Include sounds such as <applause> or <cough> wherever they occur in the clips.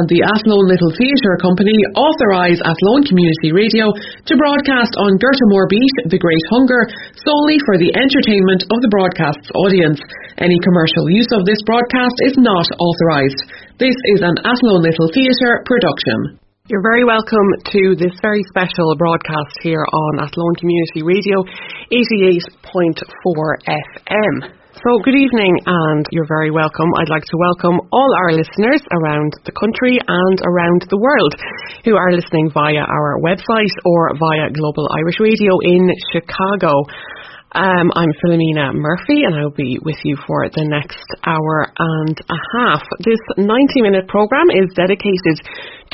and the Athlone Little Theatre Company authorise Athlone Community Radio to broadcast on Gorta Mór Bis, The Great Hunger, solely for the entertainment of the broadcast's audience. Any commercial use of this broadcast is not authorised. This is an Athlone Little Theatre production. You're very welcome to this very special broadcast here on Athlone Community Radio 88.4 FM. So, good evening, and you're very welcome. I'd like to welcome all our listeners around the country and around the world who are listening via our website or via Global Irish Radio in Chicago. Um, I'm Philomena Murphy and I'll be with you for the next hour and a half. This 90 minute programme is dedicated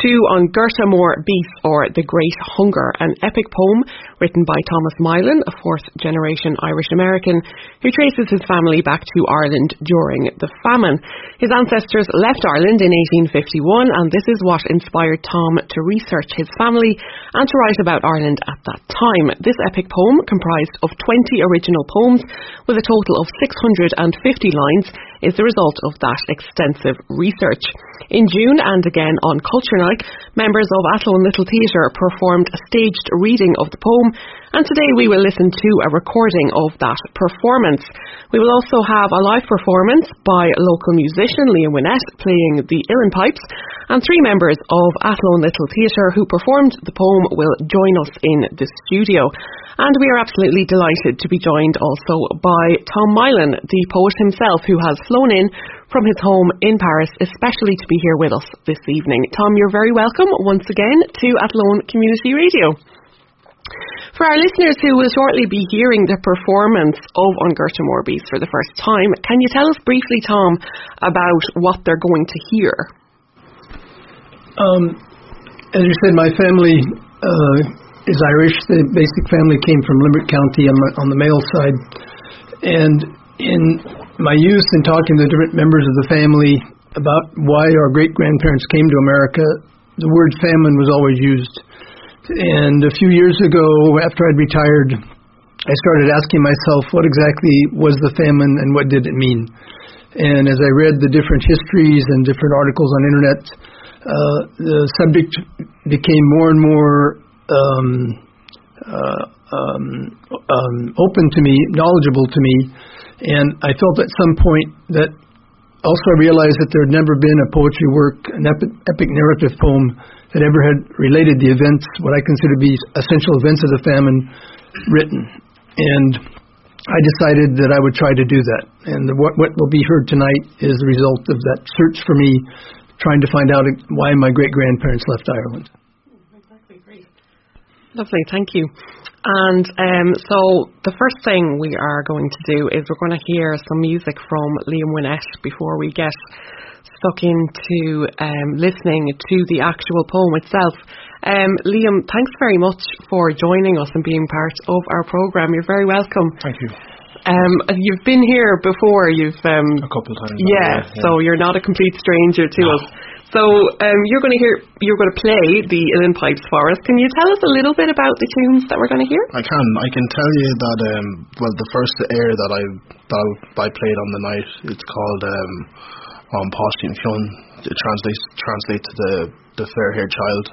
to On Gorta Mór Bis or The Great Hunger, an epic poem written by Thomas Mylan, a fourth generation Irish American who traces his family back to Ireland during the famine. His ancestors left Ireland in 1851 and this is what inspired Tom to research his family and to write about Ireland at that time. This epic poem comprised of 20 original poems with a total of 650 lines is the result of that extensive research. In June and again on Culture Night, members of Athlone Little Theatre performed a staged reading of the poem and today we will listen to a recording of that performance. We will also have a live performance by local musician Liam Winnett playing the uilleann pipes and three members of Athlone Little Theatre who performed the poem will join us in the studio. And we are absolutely delighted to be joined also by Tom Mylan, the poet himself, who has flown in from his home in Paris, especially to be here with us this evening. Tom, you're very welcome once again to Athlone Community Radio. For our listeners who will shortly be hearing the performance of On Gorta Mór Bis for the first time, can you tell us briefly, Tom, about what they're going to hear? Um, as you said, my family uh, is Irish. The basic family came from Limerick County on, my, on the male side. And in my youth in talking to different members of the family about why our great grandparents came to America, the word famine was always used. And a few years ago, after I'd retired, I started asking myself what exactly was the famine and what did it mean. And as I read the different histories and different articles on internet, uh, the subject became more and more um, uh, um, um, open to me, knowledgeable to me, and I felt at some point that also I realized that there had never been a poetry work, an epic, epic narrative poem that ever had related the events, what I consider to be essential events of the famine, written. And I decided that I would try to do that. And the, what, what will be heard tonight is the result of that search for me, trying to find out why my great grandparents left Ireland. Exactly, great. Lovely, thank you. And um, so the first thing we are going to do is we're going to hear some music from Liam Winnett before we get stuck into um, listening to the actual poem itself. Um, Liam, thanks very much for joining us and being part of our programme. You're very welcome. Thank you. Um, you've been here before. You've um, a couple of times. Yeah, yeah, so you're not a complete stranger to no. us. So um, you're going to hear, you're going to play the uilleann pipes for us. Can you tell us a little bit about the tunes that we're going to hear? I can. I can tell you that um, well, the first air that I that I played on the night, it's called um, on Páistín Fionn. It translates translates to the the fair haired child,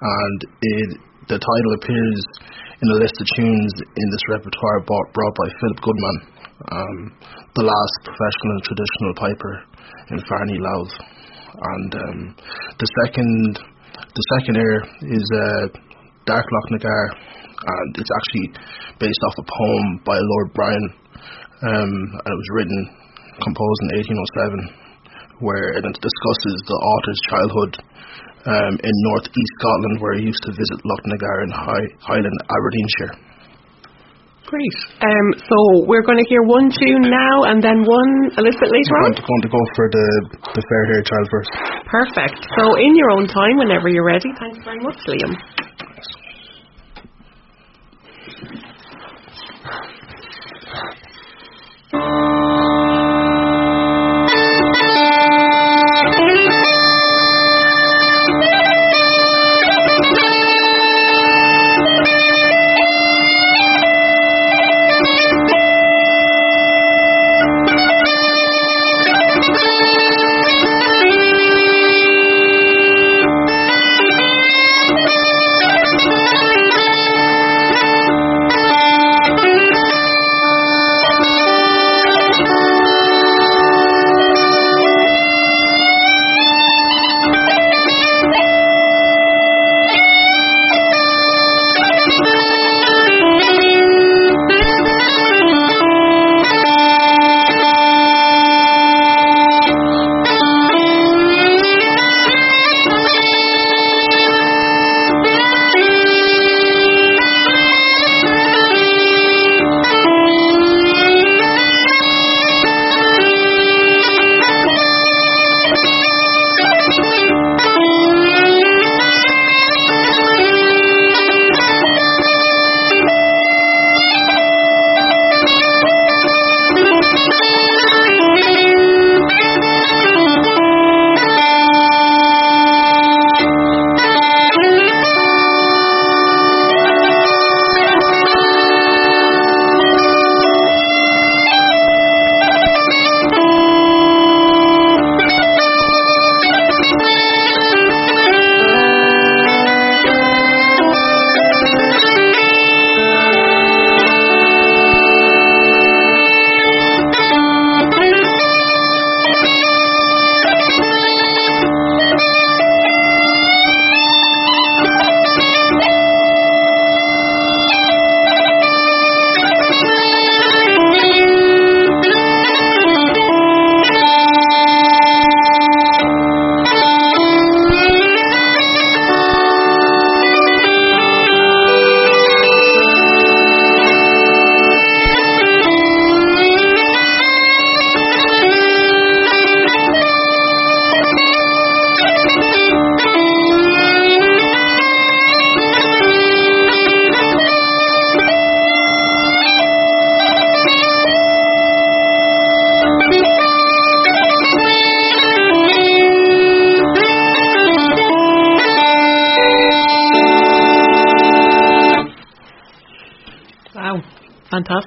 and it the title appears in a list of tunes in this repertoire brought, brought by Philip Goodman, um, the last professional traditional piper in Farney Louth and um, the second the second air is uh, Dark Lochnagar, and it's actually based off a poem by Lord Byron, um, and it was written composed in 1807, where it discusses the author's childhood um, in northeast Scotland, where he used to visit Lochnagar in High, Highland, Aberdeenshire. Great. Um, so we're going to hear one tune now and then one a little bit later I'm on. I'm going to go for the, the fair-haired Child first. Perfect. So in your own time, whenever you're ready. Thanks very much, Liam. Thank.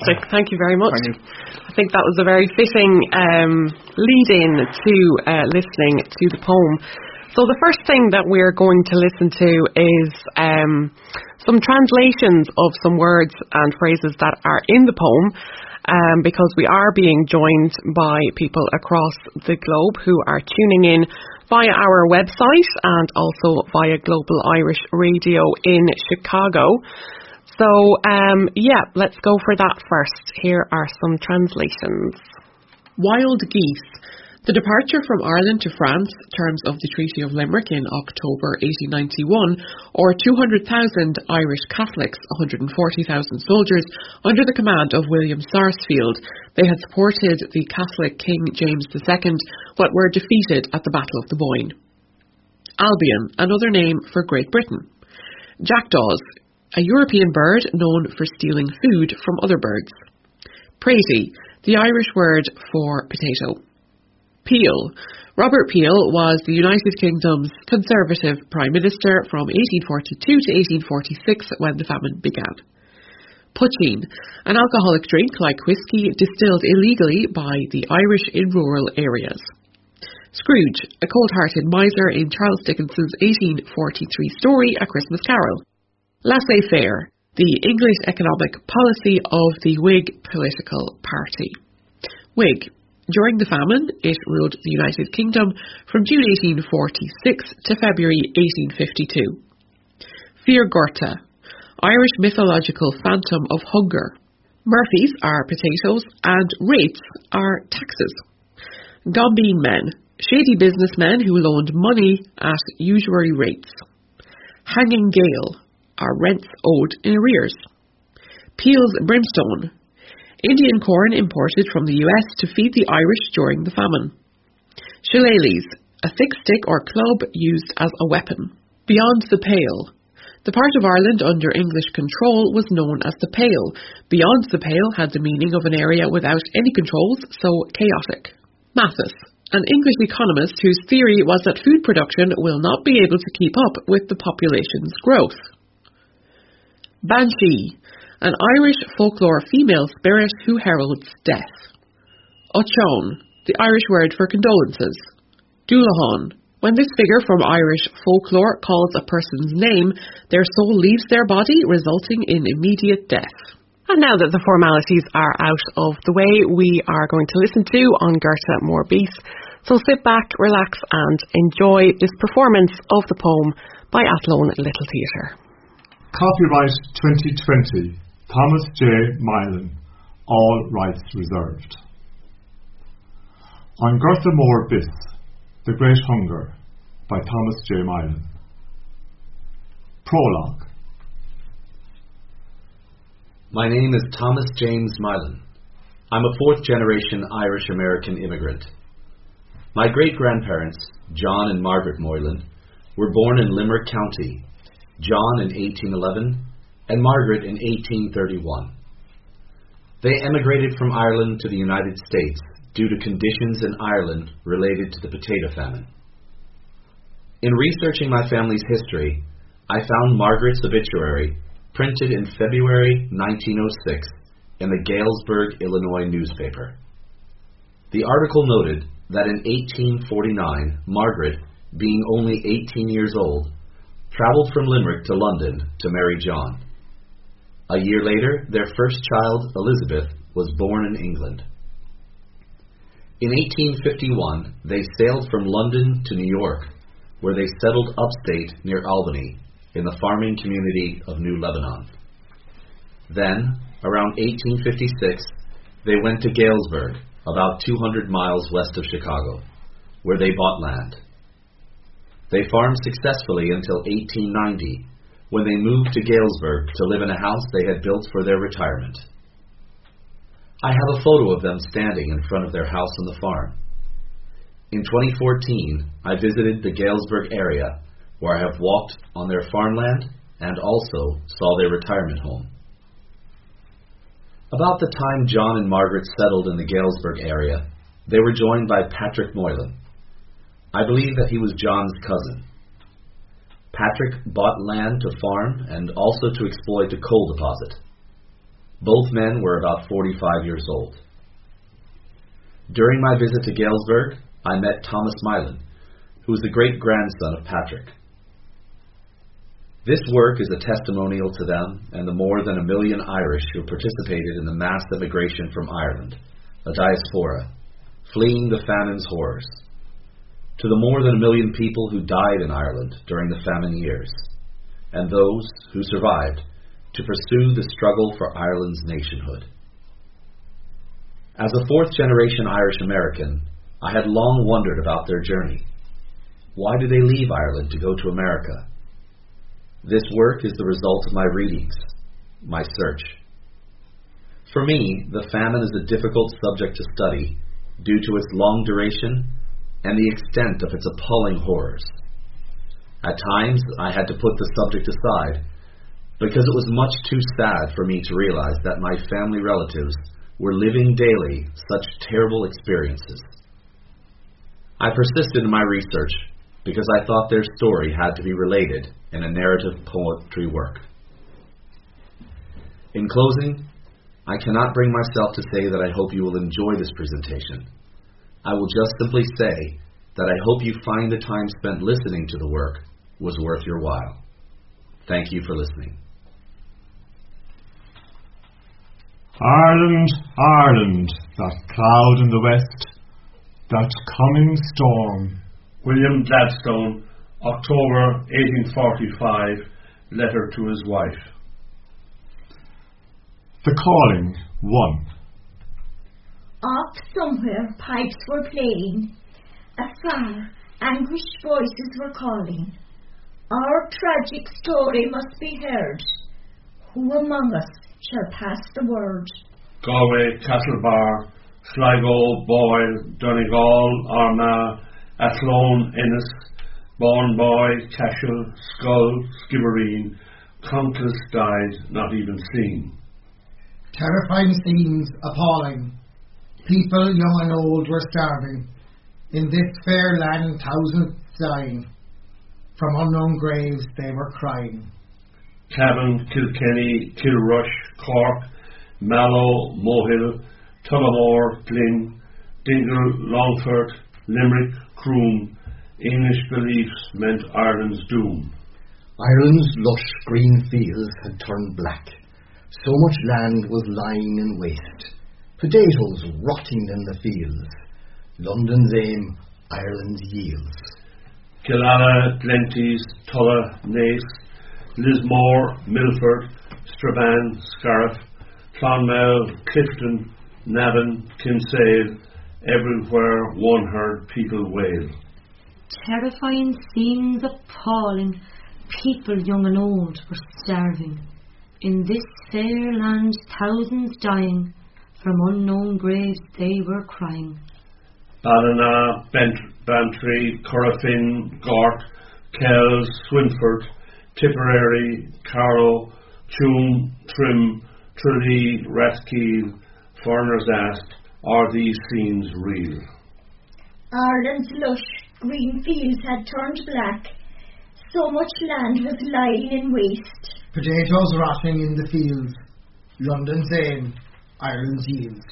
Fantastic. Thank you very much. I think that was a very fitting um, lead in to uh, listening to the poem. So, the first thing that we're going to listen to is um, some translations of some words and phrases that are in the poem. Um, because we are being joined by people across the globe who are tuning in via our website and also via Global Irish Radio in Chicago. So, um, yeah, let's go for that first. Here are some translations. Wild geese. The departure from Ireland to France, terms of the Treaty of Limerick in October 1891, or 200,000 Irish Catholics, 140,000 soldiers, under the command of William Sarsfield. They had supported the Catholic King James II, but were defeated at the Battle of the Boyne. Albion, another name for Great Britain. Jackdaws, a European bird known for stealing food from other birds. Pratie, the Irish word for potato. Peel. Robert Peel was the United Kingdom's Conservative Prime Minister from 1842 to 1846 when the famine began. Poitín, an alcoholic drink like whiskey distilled illegally by the Irish in rural areas. Scrooge, a cold-hearted miser in Charles Dickens's 1843 story A Christmas Carol. Laissez-faire, the English economic policy of the Whig political party. Whig, during the famine, it ruled the United Kingdom from June 1846 to February 1852. Fíorgorta, Irish mythological phantom of hunger. Murphys are potatoes and rates are taxes. Gombeen men, shady businessmen who loaned money at usury rates. Hanging gale are rents owed in arrears. Peel's brimstone, Indian corn imported from the US to feed the Irish during the famine. Shillelaghs, a thick stick or club used as a weapon. Beyond the Pale, the part of Ireland under English control was known as the Pale. Beyond the Pale had the meaning of an area without any controls, so chaotic. Malthus, an English economist whose theory was that food production will not be able to keep up with the population's growth. Banshee, an Irish folklore female spirit who heralds death. Ochone, the Irish word for condolences. Dullahan, when this figure from Irish folklore calls a person's name, their soul leaves their body, resulting in immediate death. And now that the formalities are out of the way, we are going to listen to Gorta Mór Bís. So sit back, relax, and enjoy this performance of the poem by Athlone Little Theatre. Copyright 2020, Thomas J. Mylan, all rights reserved. On Mór Bís, The Great Hunger, by Thomas J. Mylan. Prologue. My name is Thomas James Mylan. I'm a fourth generation Irish American immigrant. My great grandparents, John and Margaret Moylan, were born in Limerick County, John in 1811 and Margaret in 1831. They emigrated from Ireland to the United States due to conditions in Ireland related to the potato famine. In researching my family's history, I found Margaret's obituary printed in February 1906 in the Galesburg, Illinois newspaper. The article noted that in 1849, Margaret, being only 18 years old, traveled from Limerick to London to marry John. A year later, their first child, Elizabeth, was born in England. In 1851, they sailed from London to New York, where they settled upstate near Albany in the farming community of New Lebanon. Then, around 1856, they went to Galesburg, about 200 miles west of Chicago, where they bought land. They farmed successfully until 1890, when they moved to Galesburg to live in a house they had built for their retirement. I have a photo of them standing in front of their house on the farm. In 2014, I visited the Galesburg area, where I have walked on their farmland and also saw their retirement home. About the time John and Margaret settled in the Galesburg area, they were joined by Patrick Moylan. I believe that he was John's cousin. Patrick bought land to farm and also to exploit a coal deposit. Both men were about 45 years old. During my visit to Galesburg, I met Thomas Mylan, who was the great grandson of Patrick. This work is a testimonial to them and the more than a million Irish who participated in the mass emigration from Ireland, a diaspora, fleeing the famine's horrors, to the more than a million people who died in Ireland during the famine years, and those who survived to pursue the struggle for Ireland's nationhood. As a fourth generation Irish American, I had long wondered about their journey. Why did they leave Ireland to go to America? This work is the result of my readings, my search. For me, the famine is a difficult subject to study due to its long duration and the extent of its appalling horrors. At times, I had to put the subject aside because it was much too sad for me to realize that my family relatives were living daily such terrible experiences. I persisted in my research because I thought their story had to be related in a narrative poetry work. In closing, I cannot bring myself to say that I hope you will enjoy this presentation. I will just simply say that I hope you find the time spent listening to the work was worth your while. Thank you for listening. Ireland, Ireland, that cloud in the west, that coming storm. William Gladstone, October 1845, letter to his wife. The Calling 1. Off somewhere pipes were playing, afar anguished voices were calling. Our tragic story must be heard. Who among us shall pass the word? Galway, Castlebar, Sligo, Boyle, Donegal, Armagh, Athlone, Ennis, Boy, Cashel, Schull, Skibbereen, countless died not even seen. Terrifying scenes, appalling. People, young and old, were starving. In this fair land, thousands dying. From unknown graves they were crying. Cavan, Kilkenny, Kilrush, Cork, Mallow, Mohill, Tullamore, Glynn, Dingle, Longford, Limerick, Croom, English beliefs meant Ireland's doom. Ireland's lush green fields had turned black. So much land was lying in waste. Potatoes rotting in the fields. London's aim, Ireland's yields. Killala, Glenties, Tulla, Naas, Lismore, Milford, Strabane, Scariff, Clonmel, Clifden, Navan, Kinsale, everywhere one heard people wail. Terrifying scenes appalling, people young and old were starving. In this fair land, thousands dying, from unknown graves they were crying. Ballina, Bent, Bantry, Corofin, Gort, Kells, Swinford, Tipperary, Carlow, Tuam, Trim, Trinity, Rathkeale, foreigners asked, are these scenes real? Ireland's lush green fields had turned black. So much land was lying in waste. Potatoes rotting in the fields. London's aim, Ireland's yields.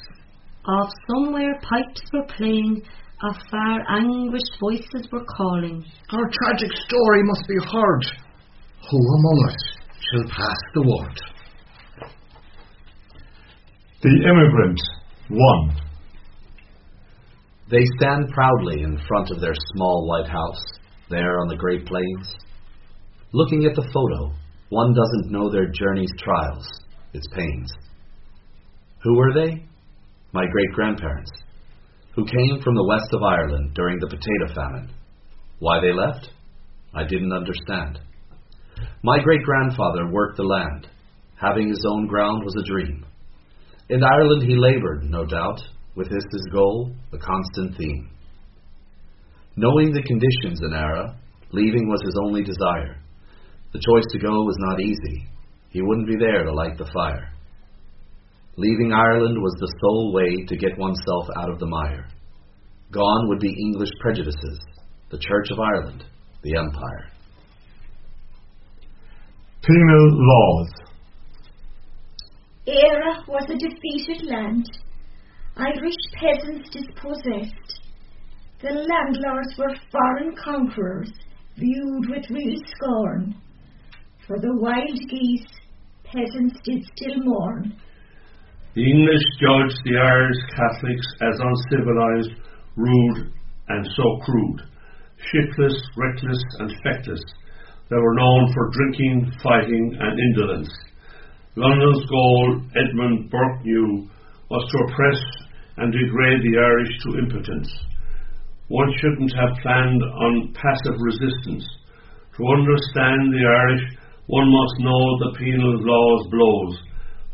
Off somewhere pipes were playing, afar anguished voices were calling. Our tragic story must be heard. Who among us shall pass the word? The Immigrant 1. They stand proudly in front of their small white house, there on the Great Plains. Looking at the photo, one doesn't know their journey's trials, its pains. Who were they? My great grandparents, who came from the west of Ireland during the potato famine. Why they left? I didn't understand. My great grandfather worked the land. Having his own ground was a dream. In Ireland he labored, no doubt, with this his goal, a constant theme. Knowing the conditions in Eire, leaving was his only desire. The choice to go was not easy. He wouldn't be there to light the fire. Leaving Ireland was the sole way to get oneself out of the mire. Gone would be English prejudices, the Church of Ireland, the Empire. Penal laws. Eire was a defeated land. Irish peasants dispossessed. The landlords were foreign conquerors, viewed with real scorn. For the wild geese, peasants did still mourn. The English judged the Irish Catholics as uncivilized, rude, and so crude, shiftless, reckless, and feckless. They were known for drinking, fighting, and indolence. London's goal, Edmund Burke knew, was to oppress and degrade the Irish to impotence. One shouldn't have planned on passive resistance. To understand the Irish, one must know the penal law's blows,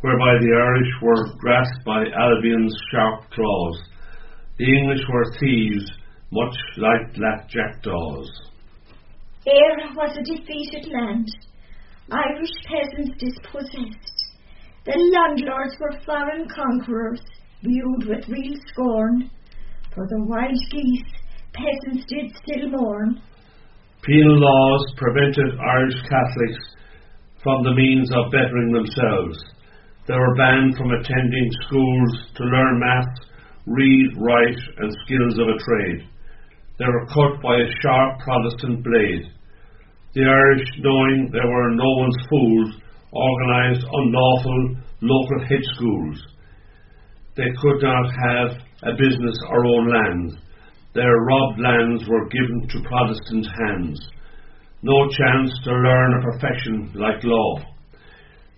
whereby the Irish were grasped by Albion's sharp claws. The English were thieves, much like black jackdaws. Eire was a defeated land. Irish peasants dispossessed. The landlords were foreign conquerors, viewed with real scorn. For the wild geese, peasants did still mourn. Penal laws prevented Irish Catholics from the means of bettering themselves. They were banned from attending schools to learn maths, read, write, and skills of a trade. They were cut by a sharp Protestant blade. The Irish, knowing they were no one's fools, organised unlawful local head schools. They could not have a business or own lands. Their robbed lands were given to Protestant hands. No chance to learn a profession like law.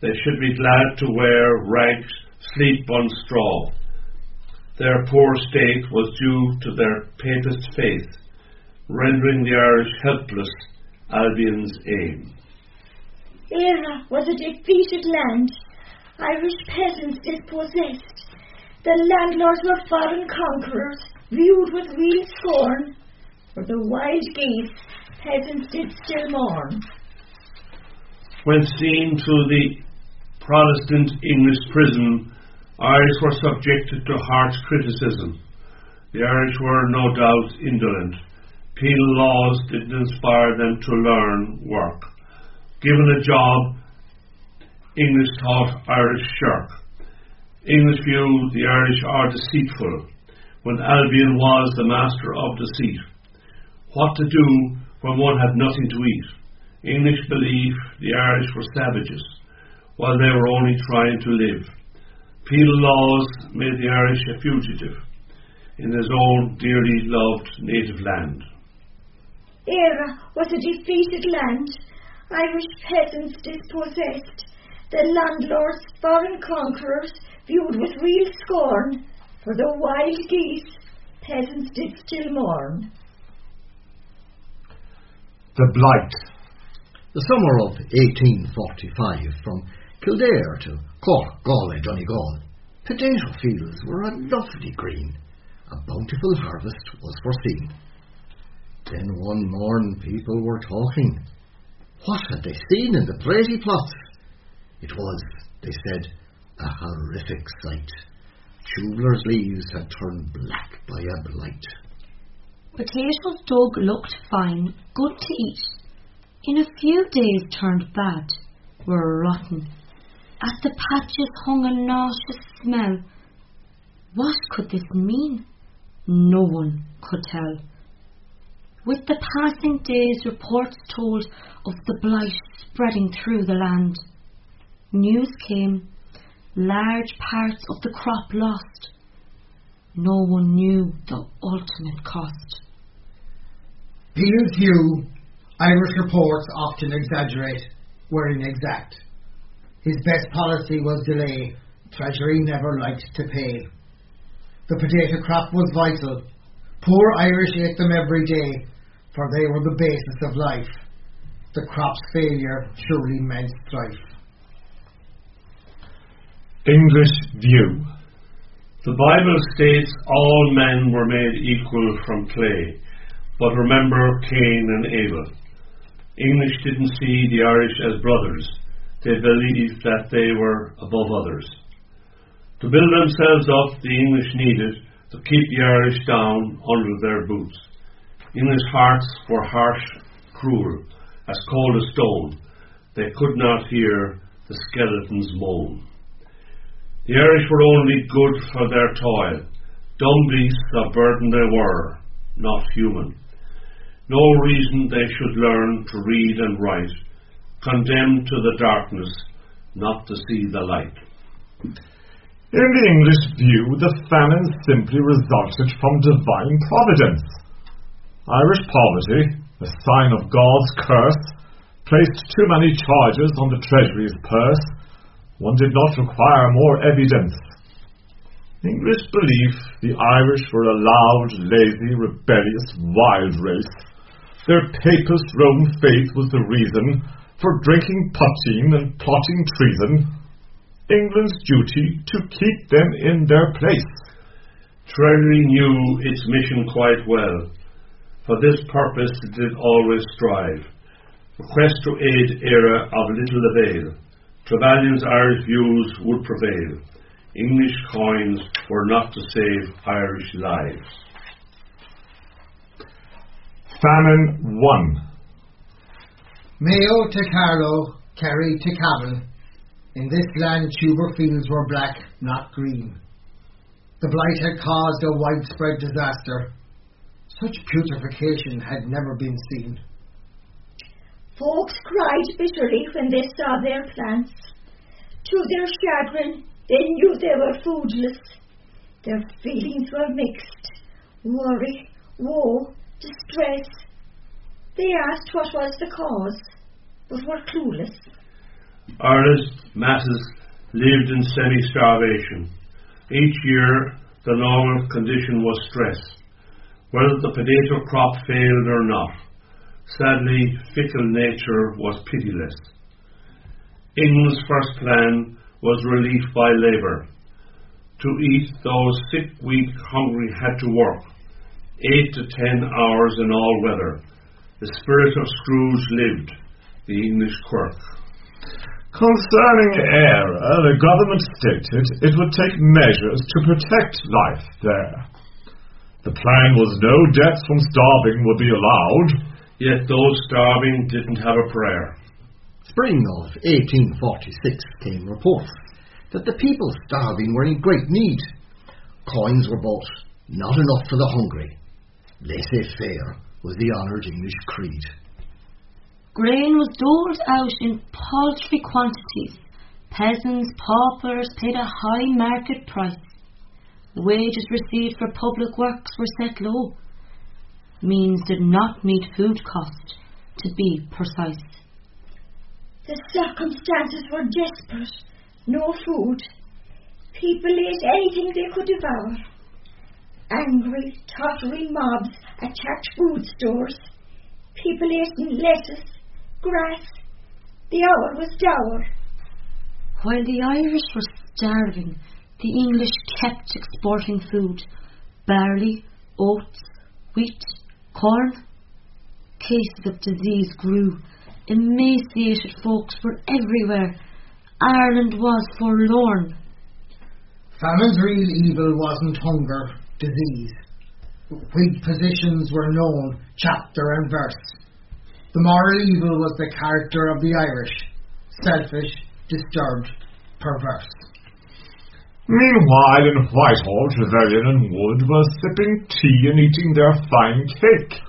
They should be glad to wear rags, sleep on straw. Their poor state was due to their papist faith, rendering the Irish helpless, Albion's aim. Eire was a defeated land. Irish peasants dispossessed. The landlords were foreign conquerors, viewed with real scorn. For the wild geese, peasants did still mourn. When seen through the Protestant English prison, Irish were subjected to harsh criticism. The Irish were no doubt indolent. Penal laws didn't inspire them to learn work. Given a job, English thought Irish shirk. English view the Irish are deceitful, when Albion was the master of deceit. What to do when one had nothing to eat? English believe the Irish were savages, while they were only trying to live. Penal laws made the Irish a fugitive in his own dearly loved native land. Eire was a defeated land. Irish peasants dispossessed. The landlords, foreign conquerors, viewed with real scorn. For the wild geese, peasants did still mourn. The Blight. The summer of 1845, from Kildare to Cork, Galway, Donegal, potato fields were a lovely green. A bountiful harvest was foreseen. Then one morn people were talking. What had they seen in the praty plots? It was, they said, a horrific sight. Tubler's leaves had turned black by a blight. Potatoes dug looked fine, good to eat. In a few days turned bad, were rotten. At the patches hung a nauseous smell. What could this mean? No one could tell. With the passing days, reports told of the blight spreading through the land. News came, large parts of the crop lost. No one knew the ultimate cost. Peel's view, Irish reports often exaggerate, were inexact. His best policy was delay. Treasury never liked to pay. The potato crop was vital. Poor Irish ate them every day, for they were the basis of life. The crop's failure surely meant strife. English View. The Bible states all men were made equal from clay, but remember Cain and Abel. English didn't see the Irish as brothers. They believed that they were above others. To build themselves up, the English needed to keep the Irish down under their boots. English hearts were harsh, cruel, as cold as stone. They could not hear the skeletons moan. The Irish were only good for their toil. Dumb beasts of burden they were, not human. No reason they should learn to read and write, condemned to the darkness, not to see the light. In the English view, the famine simply resulted from divine providence. Irish poverty, a sign of God's curse, placed too many charges on the Treasury's purse. One did not require more evidence. English belief the Irish were a loud, lazy, rebellious, wild race. Their papist Roman faith was the reason for drinking poteen and plotting treason. England's duty to keep them in their place. Treasury knew its mission quite well. For this purpose it did always strive. Request to aid Eire of little avail. Trevelyan's Irish views would prevail. English coins were not to save Irish lives. Famine 1. Mayo to Carlow, Kerry to Cavan. In this land, tuber fields were black, not green. The blight had caused a widespread disaster. Such putrefaction had never been seen. Folks cried bitterly when they saw their plants. To their chagrin, they knew they were foodless. Their feelings were mixed worry, woe, distress. They asked what was the cause, but were clueless. Ireland's masses lived in semi starvation. Each year, the normal condition was stress. Whether the potato crop failed or not, sadly, fickle nature was pitiless. England's first plan was relief by labour. To eat, those sick, weak, hungry had to work, eight to ten hours in all weather. The spirit of Scrooge lived, the English quirk. Concerning Eire, the government stated it would take measures to protect life there. The plan was no deaths from starving would be allowed. Yet those starving didn't have a prayer. Spring of 1846 came reports that the people starving were in great need. Coins were bought, not enough for the hungry. Laissez-faire was the honoured English creed. Grain was doled out in paltry quantities. Peasants, paupers paid a high market price. Wages received for public works were set low. Means did not meet food cost, to be precise. The circumstances were desperate. No food. People ate anything they could devour. Angry, tottering mobs attacked food stores. People ate lettuce, grass. The hour was dour. While the Irish were starving, the English kept exporting food barley, oats, wheat, corn. Cases of disease grew. Emaciated folks were everywhere. Ireland was forlorn. Famine's real evil wasn't hunger, disease. Whig positions were known, chapter and verse. The moral evil was the character of the Irish selfish, disturbed, perverse. Meanwhile, in Whitehall, Trevelyan and Wood were sipping tea and eating their fine cake,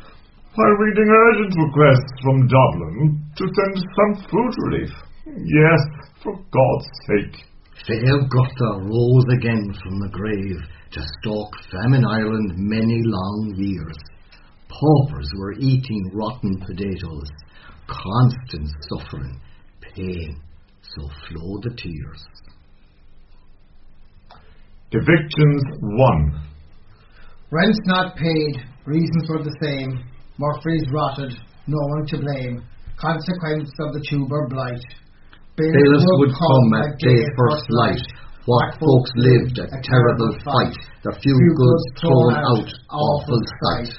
while reading urgent requests from Dublin to send some food relief. Yes, for God's sake. Fair Gotha rose again from the grave to stalk famine Ireland many long years. Paupers were eating rotten potatoes, constant suffering, pain, so flow the tears. Evictions 1. Rents not paid, reasons were the same. Murphy's rotted, no one to blame. Consequence of the tuber blight. Bailiffs would come at day first light. What folks lived a terrible fight. The few goods thrown out, awful sight.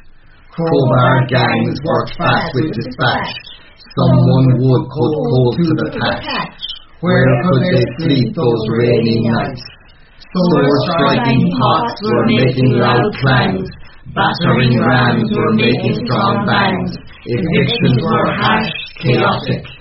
Crowbar gangs worked fast with dispatch. Someone would put coal to the patch. Where could they sleep those rainy nights? Sword striking pots were making loud clangs. Battering rams were making strong bangs. Evictions were harsh, chaotic.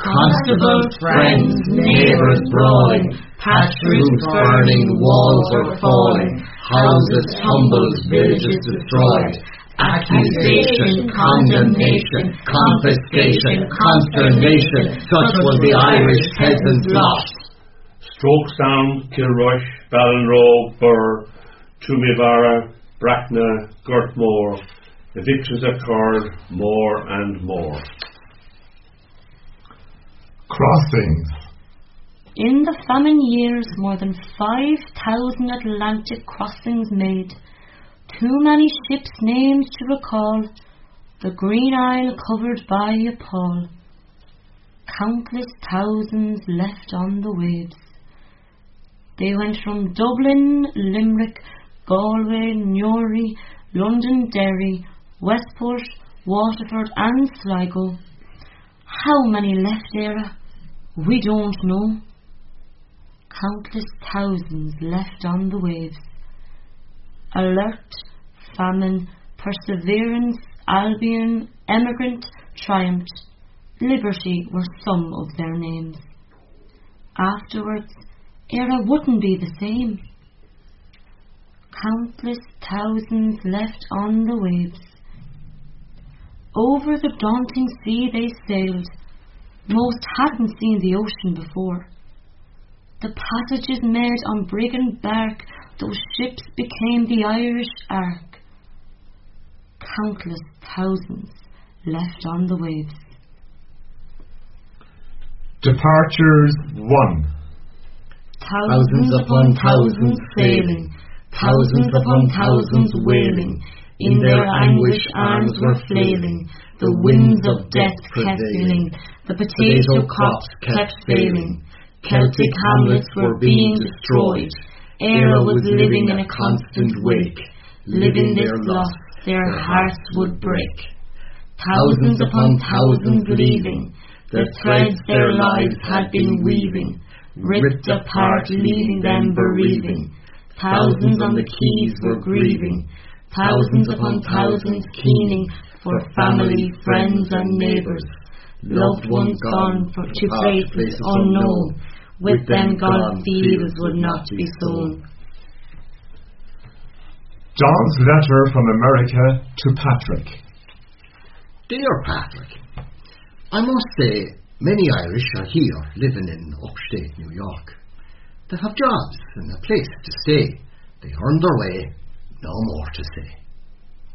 Constables, friends, neighbours brawling, pastures burning, walls are falling, houses tumbled, villages destroyed. Accusation, condemnation, confiscation, consternation, such was the Irish peasant's lot. Strokestown, Kilrush, Ballinrobe, Birr, Toomevara, Brackna, Gurtmore, evictions occurred more and more. Crossings. In the famine years, more than 5,000 Atlantic crossings made. Too many ships' names to recall. The Green Isle covered by a pall. Countless thousands left on the waves. They went from Dublin, Limerick, Galway, Newry, London, Derry, Westport, Waterford, and Sligo. How many left there? We don't know. Countless thousands left on the waves. Alert, famine, perseverance, Albion, emigrant, triumph, liberty were some of their names. Afterwards, Eire wouldn't be the same. Countless thousands left on the waves. Over the daunting sea they sailed. Most hadn't seen the ocean before. The passages made on brig and bark, those ships became the Irish Ark. Countless thousands left on the waves. Departures 1. Thousands upon thousands sailing, thousands upon thousands wailing. In their anguish arms were flailing, the winds of death prevailing, the potato crops kept failing. Celtic hamlets were being destroyed. Eire was living in a constant wake. Living this loss, their hearts would break. Thousands upon thousands leaving, the threads their lives had been weaving, ripped apart, leaving them bereaving. Thousands on the quays were grieving, thousands upon thousands keening for family, friends, and neighbours. Loved ones gone for to places unknown. With them gone, fields would not be sown. John's letter from America to Patrick. Dear Patrick, I must say many Irish are here living in upstate New York. They have jobs and a place to stay. They earn their way, no more to say.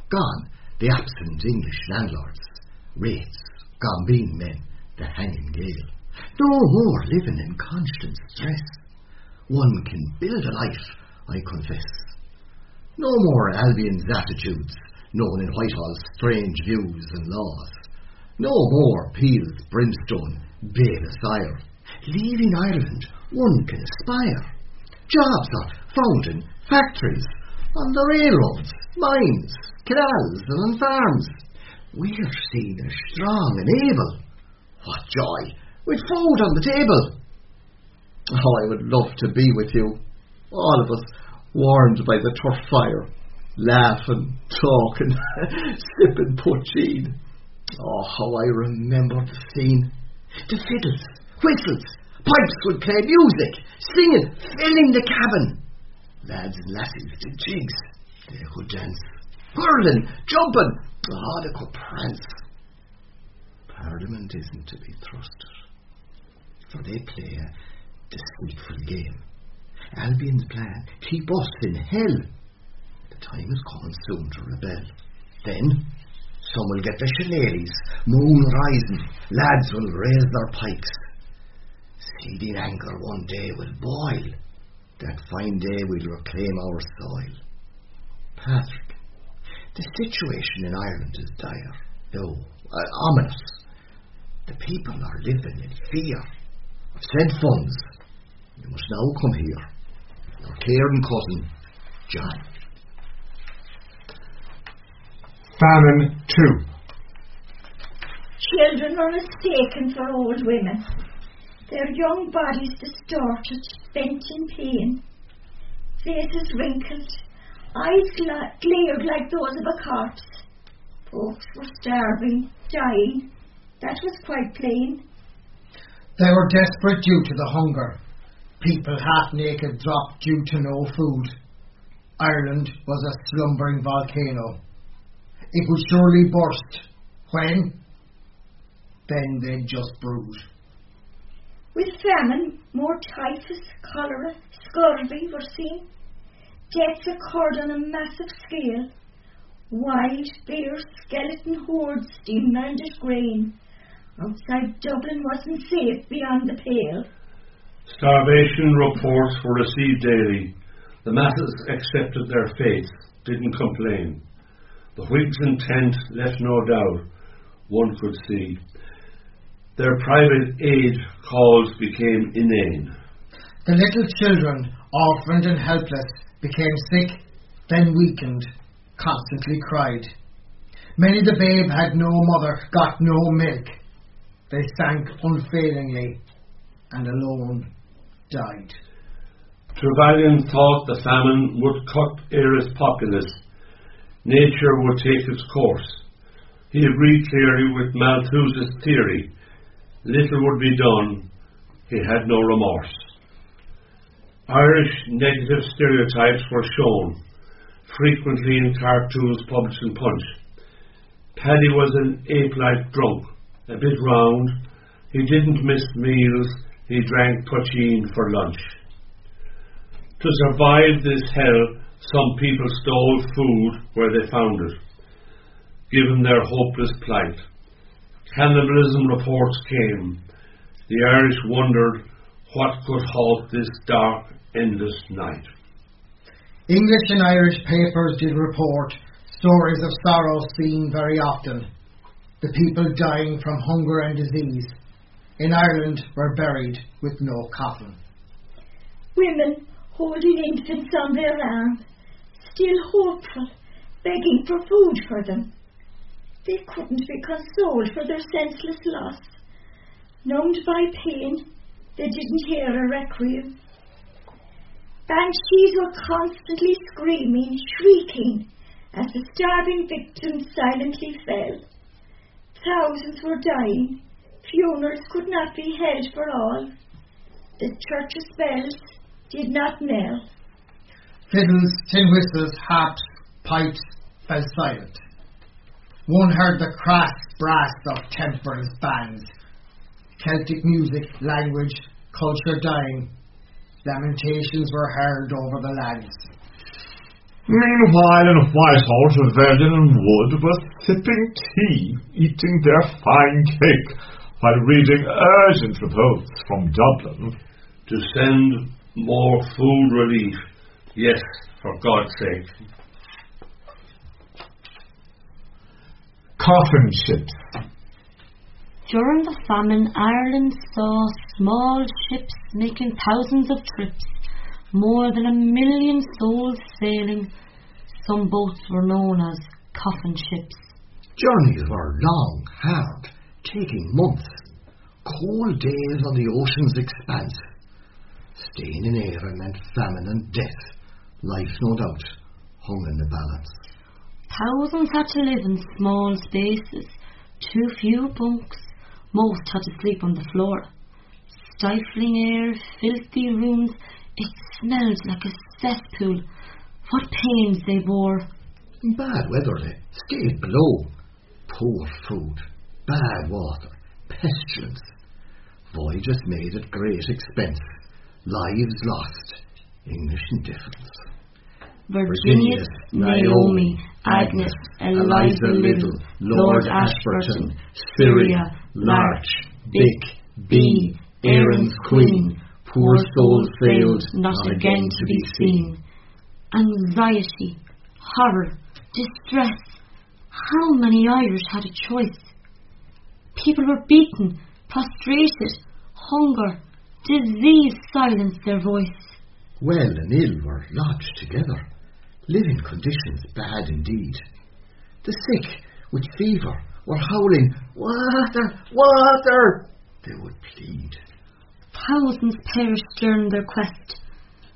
Gone the absent English landlords, rates, gone being men, the hanging gale. No more living in constant stress. One can build a life, I confess. No more Albion's attitudes, known in Whitehall's strange views and laws. No more Peel's brimstone, baleless ire. Leaving Ireland, one can aspire. Jobs are found in factories, on the railroads, mines, canals, and on farms. We're seen as strong and able. What joy! With food on the table. Oh, I would love to be with you, all of us warmed by the turf fire, laughing, talking, <laughs> sipping poteen. Oh, how I remember the scene. The fiddles, whistles, pipes would play music, singing, filling the cabin. Lads and lassies did jigs. They could dance, whirling, jumping. Oh, they could prance. Parliament isn't to be trusted for they play a deceitful game. Albion's plan, keep us in hell. The time is coming soon to rebel. Then, some will get their shillelaghs, moon rising, lads will raise their pikes. Seething anger one day will boil. That fine day we'll reclaim our soil. Patrick, the situation in Ireland is dire, though uh, ominous. The people are living in fear. I've Said funds. You must now come here. Your care and cousin, John. Famine 2. Children are mistaken for old women. Their young bodies distorted, bent in pain. Faces wrinkled, eyes gla- glared like those of a corpse. Folks were starving, dying. That was quite plain. They were desperate due to the hunger. People half naked dropped due to no food. Ireland was a slumbering volcano. It would surely burst. When? Then they'd just brood. With famine, more typhus, cholera, scurvy were seen. Deaths occurred on a massive scale. Wild, bare, skeleton hordes demanded grain. Outside Dublin wasn't safe beyond the pale. Starvation reports were received daily. The masses accepted their fate, didn't complain. The Whigs' intent left no doubt, one could see. Their private aid calls became inane. The little children, orphaned and helpless, became sick, then weakened, constantly cried. Many the babe had no mother, got no milk. They sank unfailingly and alone died. Trevelyan thought the famine would cut Éire's populace. Nature would take its course. He agreed clearly with Malthus's theory. Little would be done. He had no remorse. Irish negative stereotypes were shown, frequently in cartoons published in Punch. Paddy was an ape-like drunk, a bit round. He didn't miss meals. He drank poteen for lunch. To survive this hell, some people stole food where they found it, given their hopeless plight. Cannibalism reports came. The Irish wondered what could halt this dark, endless night. English and Irish papers did report stories of sorrow seen very often. The people dying from hunger and disease. In Ireland were buried with no coffin. Women holding infants on their arms, still hopeful, begging for food for them. They couldn't be consoled for their senseless loss. Numbed by pain, they didn't hear a requiem. Banshees were constantly screaming, shrieking, as the starving victims silently fell. Thousands were dying. Funerals could not be held for all. The church's bells did not knell. Fiddles, tin whistles, harps, pipes fell silent. One heard the crass brass of temperance bands. Celtic music, language, culture dying. Lamentations were heard over the lands. Meanwhile, in Whitehall, Trevelyan and Wood were sipping tea, eating their fine cake, while reading urgent reports from Dublin to send more food relief. Yes, for God's sake. Coffin ships. During the famine, Ireland saw small ships making thousands of trips, more than a million souls sailing. Some boats were known as coffin ships. Journeys were long, hard, taking months. Cold days on the ocean's expanse. Staying in air meant famine and death. Life, no doubt, hung in the balance. Thousands had to live in small spaces, too few bunks. Most had to sleep on the floor. Stifling air, filthy rooms, it smelled like a cesspool. What pains they bore. Bad weather they stayed below. Poor food, bad water, pestilence. Voyages made at great expense. Lives lost. English indifference. Virginius, Naomi, Agnes, Eliza Little, Lord Ashburton, Syria, Larch, Bick, B, Erin's Queen, poor souls failed not again to be seen. Anxiety, horror, distress. How many Irish had a choice? People were beaten, prostrated, hunger, disease silenced their voice. Well and ill were lodged together, living conditions bad indeed. The sick, with fever, were howling, Water, water! They would plead. Thousands perished during their quest,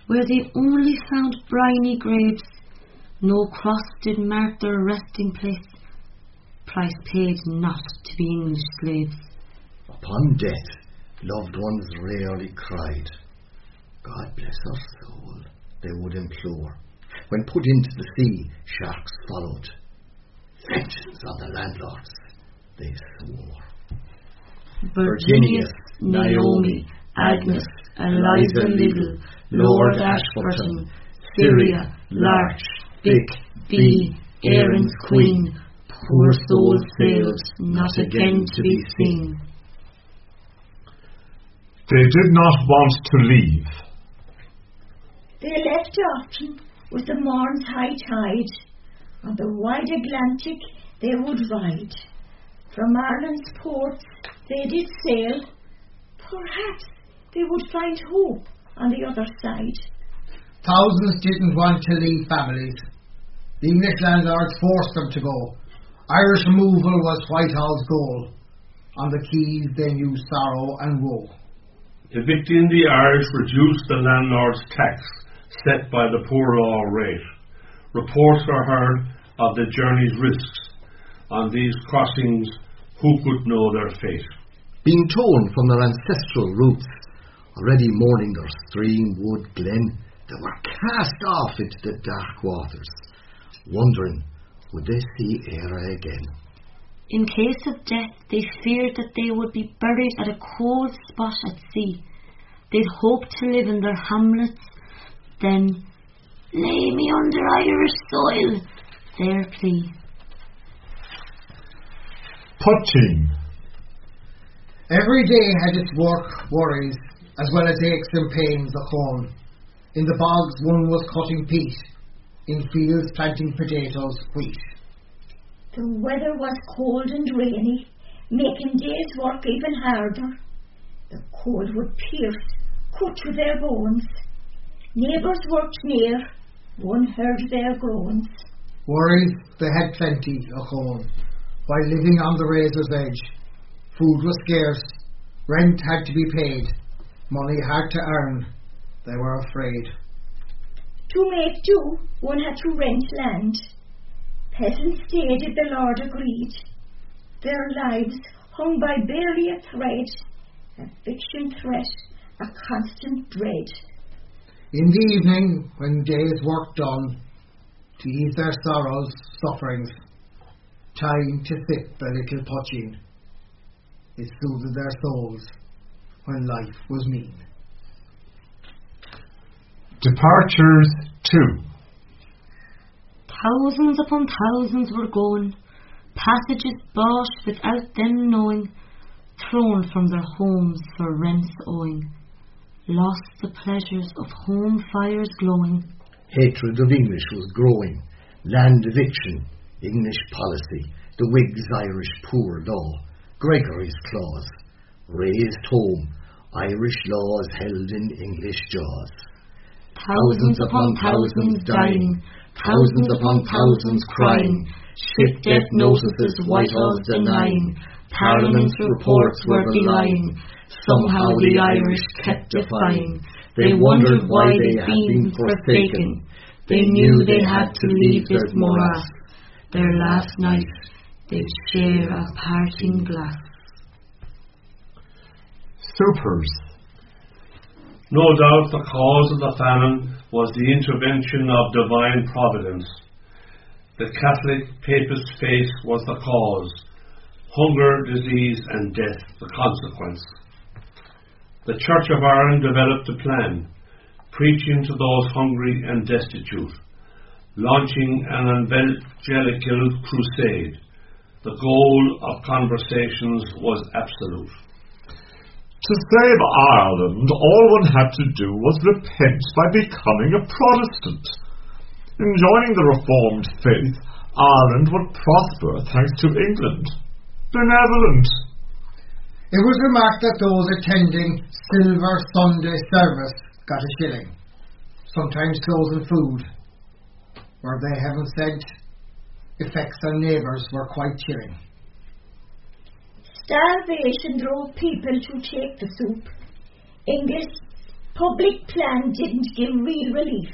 where they only found briny graves. No cross did mark their resting place. Price paid not to be English slaves. Upon death, Loved ones rarely cried. God bless our soul, they would implore. When put into the sea, sharks followed. Vengeance on the landlords, they swore. Virginia, Naomi, Agnes, Eliza Little, Lord Ashburton, Syria, Larch, Vic, Bee, Erin's Queen, poor souls sailed, not again to be seen. They did not want to leave. They left often with the morn's high tide. On the wide Atlantic they would ride. From Ireland's ports they did sail. Perhaps they would find hope on the other side. Thousands didn't want to leave families. The English landlords forced them to go. Irish removal was Whitehall's goal. On the quays they knew sorrow and woe. Evicting the Irish reduced the landlord's tax set by the poor law rate. Reports were heard of the journey's risks. On these crossings, who could know their fate? Being torn from their ancestral roots, already mourning their stream, wood, glen, they were cast off into the dark waters, wondering would they see Eire again. In case of death, they feared that they would be buried at a cold spot at sea. They'd hoped to live in their hamlets, then lay me under Irish soil, their plea. Poteen. Every day had its work, worries, as well as aches and pains of home. In the bogs one was cutting peat, in fields planting potatoes, wheat. The weather was cold and rainy, making days' work even harder. The cold would pierce, cut to their bones. Neighbours worked near, one heard their groans. Worries they had plenty of home, while living on the razor's edge. Food was scarce, rent had to be paid, money hard to earn. They were afraid. To make do, one had to rent land. Peasants stayed if the Lord agreed. Their lives hung by barely a thread, a fiction threat, a constant dread. In the evening, when day's work done, to ease their sorrows, sufferings, time to sip a little poteen. It soothed their souls when life was mean. Departures 2. Thousands upon thousands were gone, passages bought without them knowing, thrown from their homes for rents owing, lost the pleasures of home fires glowing. Hatred of English was growing, land eviction, English policy, the Whigs' Irish poor law, Gregory's clause, raised home, Irish laws held in English jaws. Thousands upon thousands dying, thousands upon thousands crying, ship death notices Whitehall's denying, Parliament's reports were belying, somehow the Irish kept defying. They wondered why they'd been forsaken. They knew they had to leave this morass. Their last night they'd share a parting glass. Soupers. No doubt the cause of the famine was the intervention of divine providence. The Catholic papist faith was the cause, hunger, disease, and death the consequence. The Church of Ireland developed a plan, preaching to those hungry and destitute, launching an evangelical crusade. The goal of conversations was absolute. To save Ireland, all one had to do was repent by becoming a Protestant. In joining the Reformed faith, Ireland would prosper thanks to England. Benevolent. It was remarked that those attending Silver Sunday service got a shilling, sometimes clothes and food. Were they heaven sent? Effects on neighbours were quite chilling. Starvation drove people to take the soup. English public plan didn't give real relief.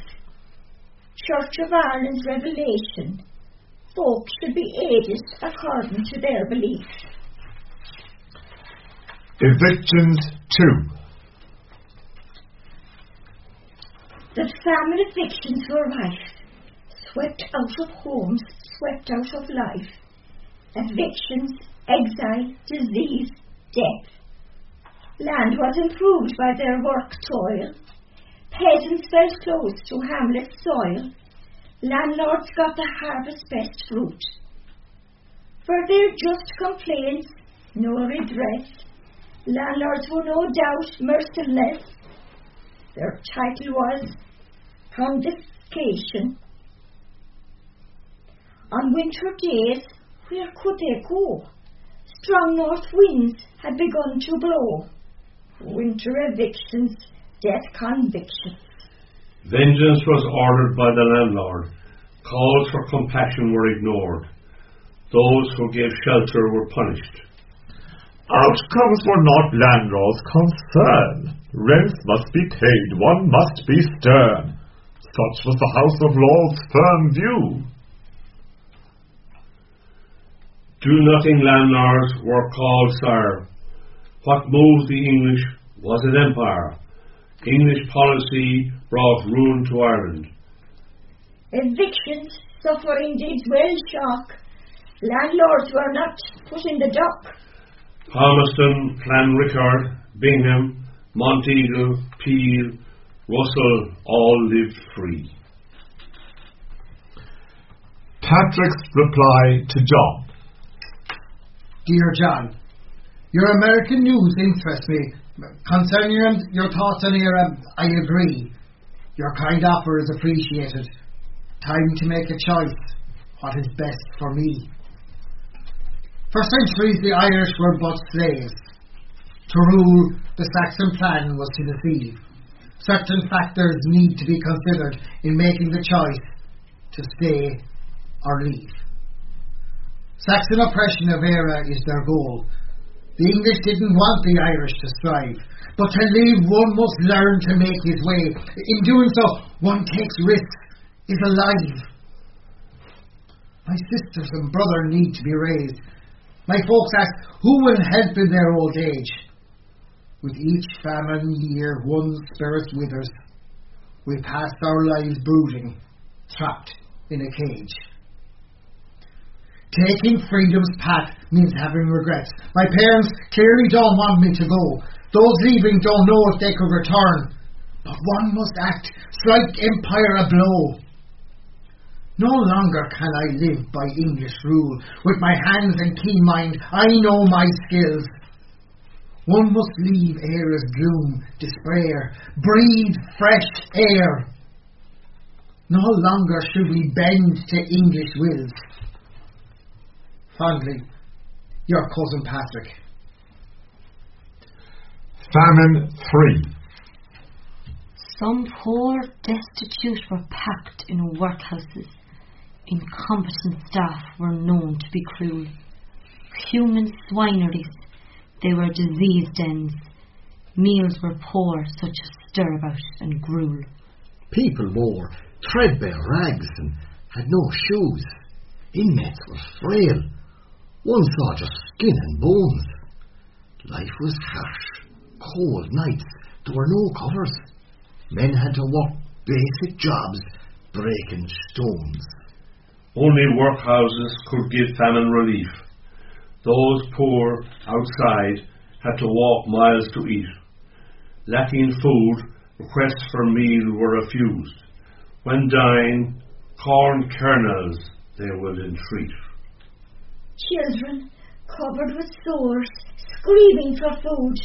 Church of Ireland's revelation. Folk should be aided according to their belief. Evictions 2. The famine evictions were rife. Swept out of homes, swept out of life. Evictions, exile, disease, death. Land was improved by their work toil. Peasants felt close to hamlet soil. Landlords got the harvest best fruit. For their just complaints, no redress. Landlords were no doubt merciless. Their title was confiscation. On winter days, where could they go? Strong north winds had begun to blow. Winter evictions, death convictions. Vengeance was ordered by the landlord. Calls for compassion were ignored. Those who gave shelter were punished. Outcomes were not landlord's concern. Rents must be paid, one must be stern. Such was the House of Lords' firm view. Do nothing landlords were called sir. What moved the English was an empire. English policy brought ruin to Ireland. Evictions, suffering did well shock. Landlords were not put in the dock. Palmerston, Clanricarde, Bingham, Monteagle, Peel, Russell all lived free. Patrick's reply to John. Dear John, your American news interests me. Concerning your, your thoughts on Iran, um, I agree. Your kind offer is appreciated. Time to make a choice. What is best for me? For centuries, the Irish were but slaves. To rule, the Saxon plan was to deceive. Certain factors need to be considered in making the choice to stay or leave. Saxon oppression of Eire is their goal. The English didn't want the Irish to strive, but to leave one must learn to make his way. In doing so, one takes risks, is alive. My sisters and brother need to be raised. My folks ask, who will help in their old age? With each famine year, one spirit withers. We pass our lives brooding, trapped in a cage. Taking freedom's path means having regrets. My parents clearly don't want me to go. Those leaving don't know if they could return. But one must act, strike empire a blow. No longer can I live by English rule. With my hands and keen mind, I know my skills. One must leave Eire's gloom, despair, breathe fresh air. No longer should we bend to English wills. Fondly, your cousin Patrick. Famine 3. Some poor destitute were packed in workhouses. Incompetent staff were known to be cruel. Human swineries, they were disease dens. Meals were poor, such as stirabout and gruel. People wore threadbare rags and had no shoes. Inmates were frail. One saw just skin and bones. Life was harsh. Cold nights. There were no covers. Men had to work basic jobs, breaking stones. Only workhouses could give famine relief. Those poor outside had to walk miles to eat. Lacking food, requests for meal were refused. When dying, corn kernels they would entreat. Children, covered with sores, screaming for food.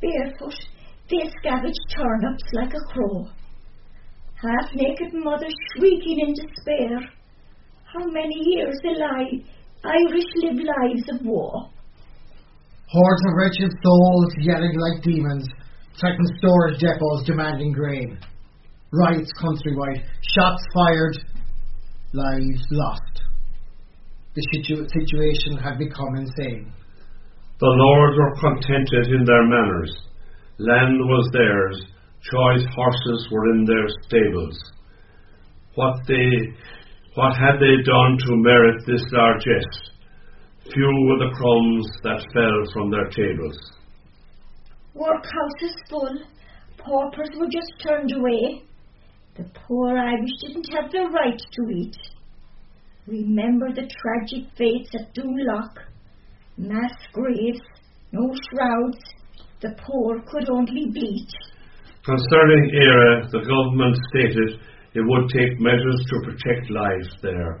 Barefoot, they scavenge turnips like a crow. Half naked mothers shrieking in despair. How many years they lie, Irish live lives of war. Hordes of wretched souls yelling like demons, threaten storage depots demanding grain. Riots countrywide, shots fired, lives lost. The situ- situation had become insane. The lords were contented in their manners. Land was theirs, choice horses were in their stables. What they what had they done to merit this largesse? Few were the crumbs that fell from their tables. Workhouses full. Paupers were just turned away. The poor Irish didn't have the right to eat. Remember the tragic fates at Doolough. Mass graves, no shrouds. The poor could only bleat. Concerning Éire, the government stated it would take measures to protect lives there.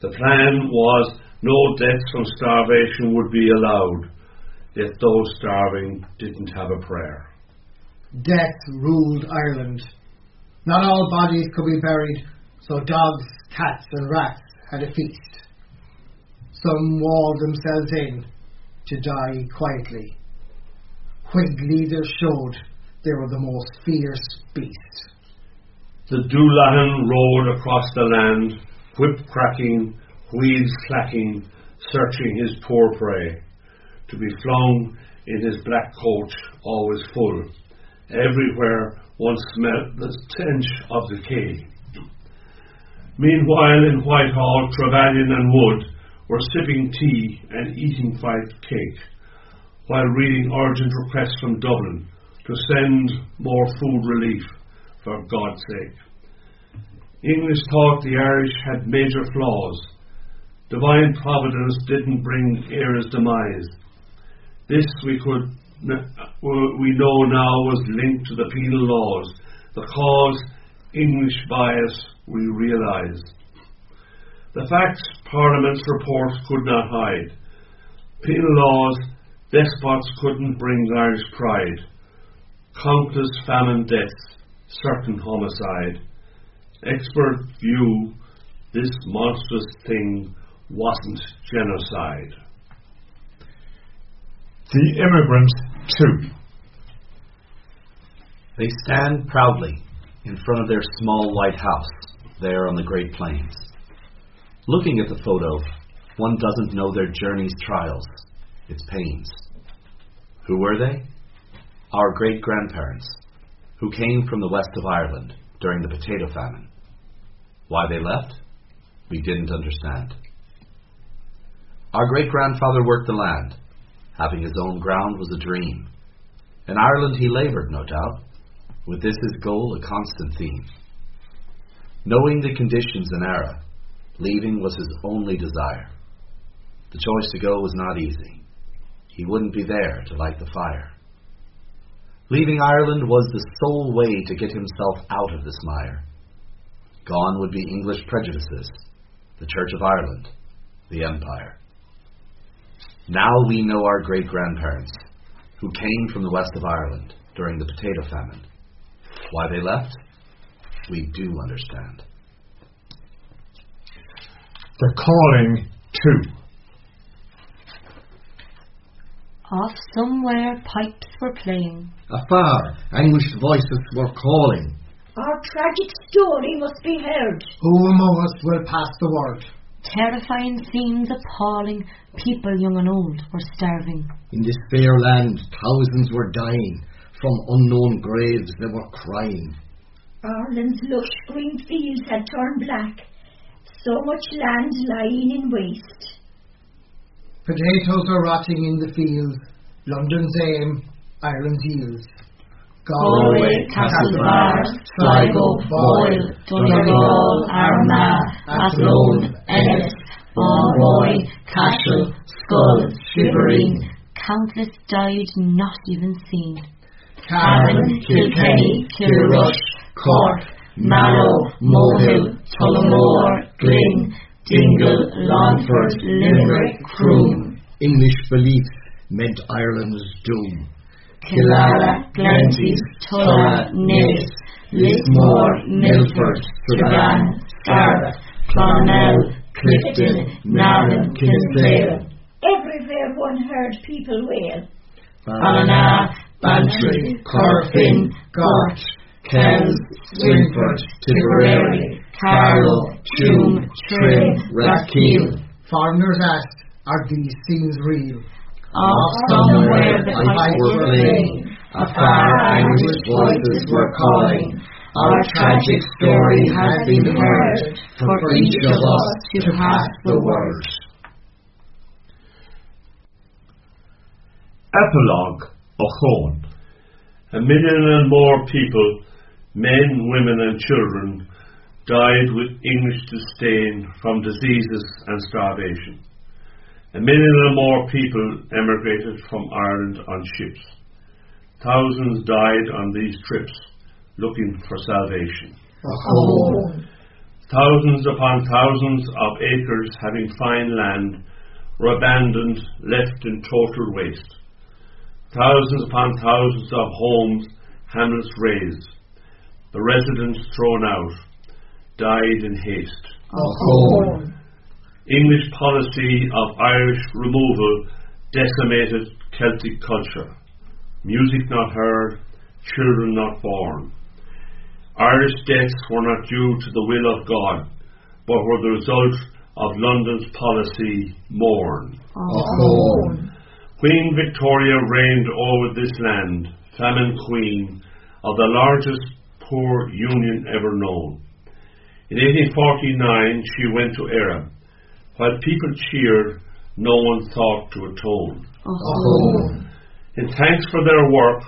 The plan was no deaths from starvation would be allowed, yet those starving didn't have a prayer. Death ruled Ireland. Not all bodies could be buried, so dogs, cats, and rats had a feast. Some walled themselves in to die quietly. Whig leaders showed they were the most fierce beast. The Dullahan rode across the land, whip cracking, wheels clacking, searching his poor prey, to be flung in his black coach, always full. Everywhere one smelt the stench of decay. Meanwhile, in Whitehall, Trevelyan and Wood were sipping tea and eating white cake, while reading urgent requests from Dublin to send more food relief, for God's sake. English thought the Irish had major flaws. Divine providence didn't bring Éire's demise. This we could uh, we know now was linked to the penal laws, the cause English bias we realise. The facts Parliament's report could not hide. Penal laws, despots couldn't bring Irish pride. Countless famine deaths, certain homicide. Experts view this monstrous thing wasn't genocide. The Immigrant too. They stand proudly in front of their small white house there on the Great Plains. Looking at the photo, one doesn't know their journey's trials, its pains. Who were they? Our great grandparents, who came from the west of Ireland during the potato famine. Why they left? We didn't understand. Our great grandfather worked the land. Having his own ground was a dream. In Ireland he laboured, no doubt, with this his goal a constant theme. Knowing the conditions and Eire, leaving was his only desire. The choice to go was not easy. He wouldn't be there to light the fire. Leaving Ireland was the sole way to get himself out of this mire. Gone would be English prejudices, the Church of Ireland, the Empire. Now we know our great grandparents, who came from the west of Ireland during the potato famine. Why they left? We do understand. The Calling 2. Off somewhere pipes were playing. Afar, anguished voices were calling. Our tragic story must be heard. Who among us will pass the word? Terrifying scenes appalling. People young and old were starving. In this fair land, thousands were dying. From unknown graves they were crying. Ireland's lush green fields had turned black. So much land lying in waste. Potatoes are rotting in the fields. London's aim, Ireland's yields. Galway, Castlebar, Sligo, Boyle, Donegal, Armagh, Athlone, Ennis, Balboy, Cashel, Schull, Shivering. Countless died not even seen. Cavan, Kilkenny, Kilrush, Cork, Mallow, Mohill, Tullamore, Glynn, Dingle, Longford, Limerick, Croom. English beliefs meant Ireland's doom. Killala, Glenties, Tulla, Naas, Lismore, Milford, Strabane, Scarborough, Clonmel, Clifden, Navan, Kinsale. Everywhere one heard people wail. Ballina, Bantry, Corofin, Gort, Kells, Swinford, Tipperary, Carlow, Tuam, Trim, Rathkeale. Foreigners asked, are these scenes real? Off somewhere the pipes were playing, afar anguished voices were calling. Our tragic story has been heard for each of us to pass the word. Epilogue Ochone. A million and more people, men, women and children, died with English disdain from diseases and starvation. A million or more people emigrated from Ireland on ships. Thousands died on these trips looking for salvation. Thousands upon thousands of acres having fine land were abandoned, left in total waste. Thousands upon thousands of homes, hamlets razed, the residents thrown out, died in haste. Oh. English policy of Irish removal decimated Celtic culture. Music not heard, children not born. Irish deaths were not due to the will of God, but were the result of London's policy mourn. Oh. Queen Victoria reigned over this land, famine queen of the largest poor union ever known. In 1849 she went to Erin. While people cheered, no one thought to atone. Oh. In thanks for their work,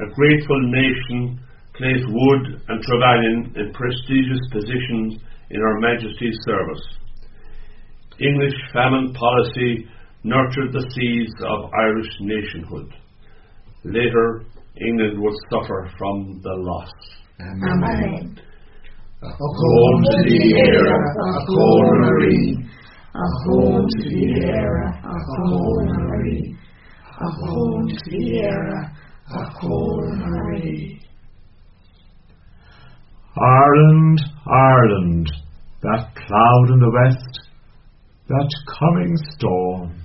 a grateful nation placed Wood and Trevelyan in prestigious positions in Her Majesty's service. English famine policy nurtured the seeds of Irish nationhood. Later, England would suffer from the loss. Amen. A home to the era, a home Marie. A home to the era, a home Marie. A home to the era, a home Marie. Ireland, Ireland, that cloud in the west, that coming storm.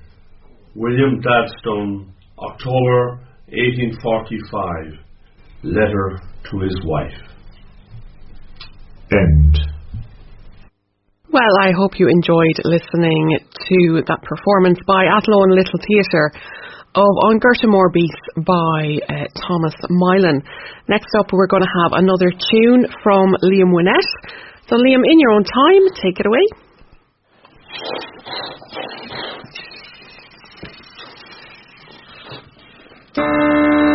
William Gladstone, October 1845. Letter to his wife. End. Well, I hope you enjoyed listening to that performance by Athlone Little Theatre of On Gorta Mór Bis by uh, Thomas Milan. Next up, we're going to have another tune from Liam Winnett. So, Liam, in your own time, take it away. Thank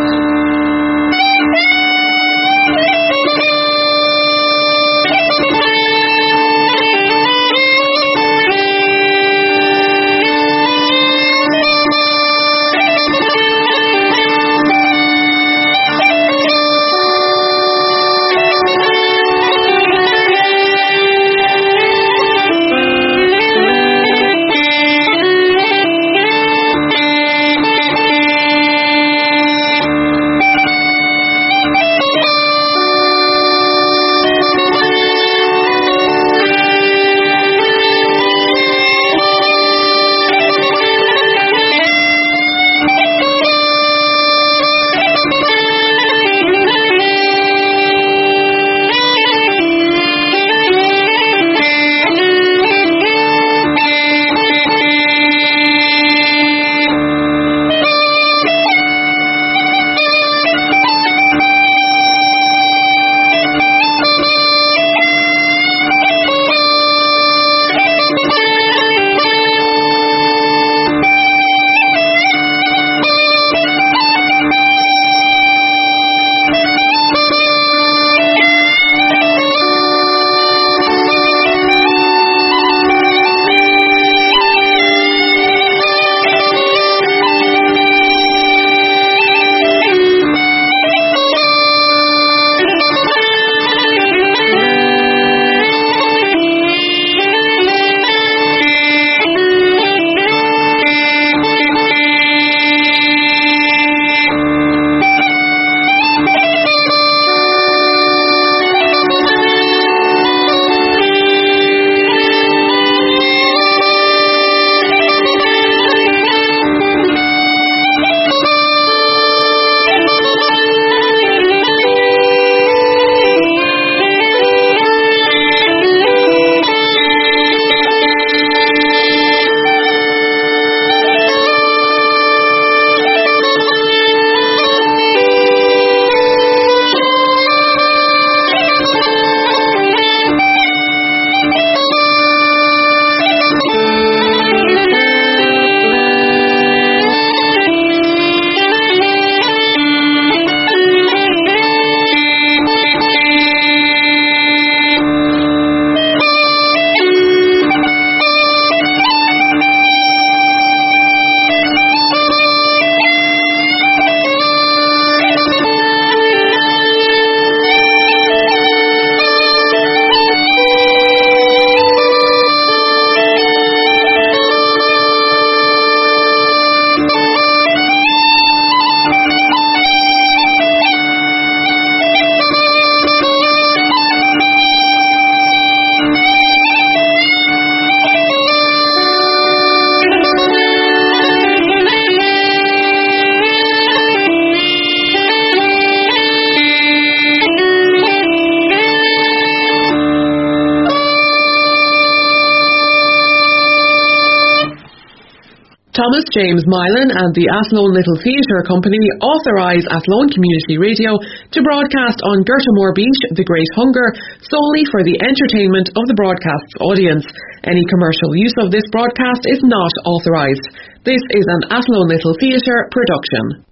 James Milan and the Athlone Little Theatre Company authorise Athlone Community Radio to broadcast on Gorta Mór Bis The Great Hunger solely for the entertainment of the broadcast's audience. Any commercial use of this broadcast is not authorised. This is an Athlone Little Theatre production.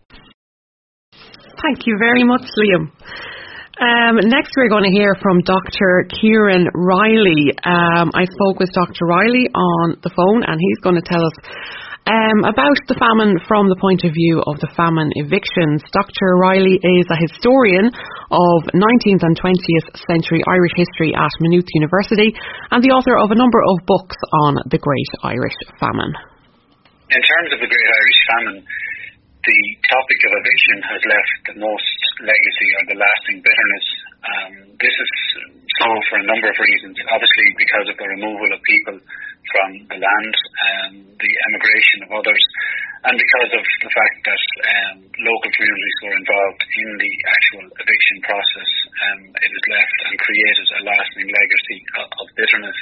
Thank you very much, Liam. Um, next, we're going to hear from Dr. Ciarán Reilly. Um, I spoke with Dr. Riley on the phone, and he's going to tell us um, about the famine from the point of view of the famine evictions. Dr. Reilly is a historian of 19th and 20th century Irish history at Maynooth University and the author of a number of books on the Great Irish Famine. In terms of the Great Irish Famine, the topic of eviction has left the most legacy or the lasting bitterness. Um, this is so for a number of reasons. Obviously, because of the removal of people from the land, um, the emigration of others, and because of the fact that um, local communities were involved in the actual eviction process, um, it has left and created a lasting legacy of, bitterness.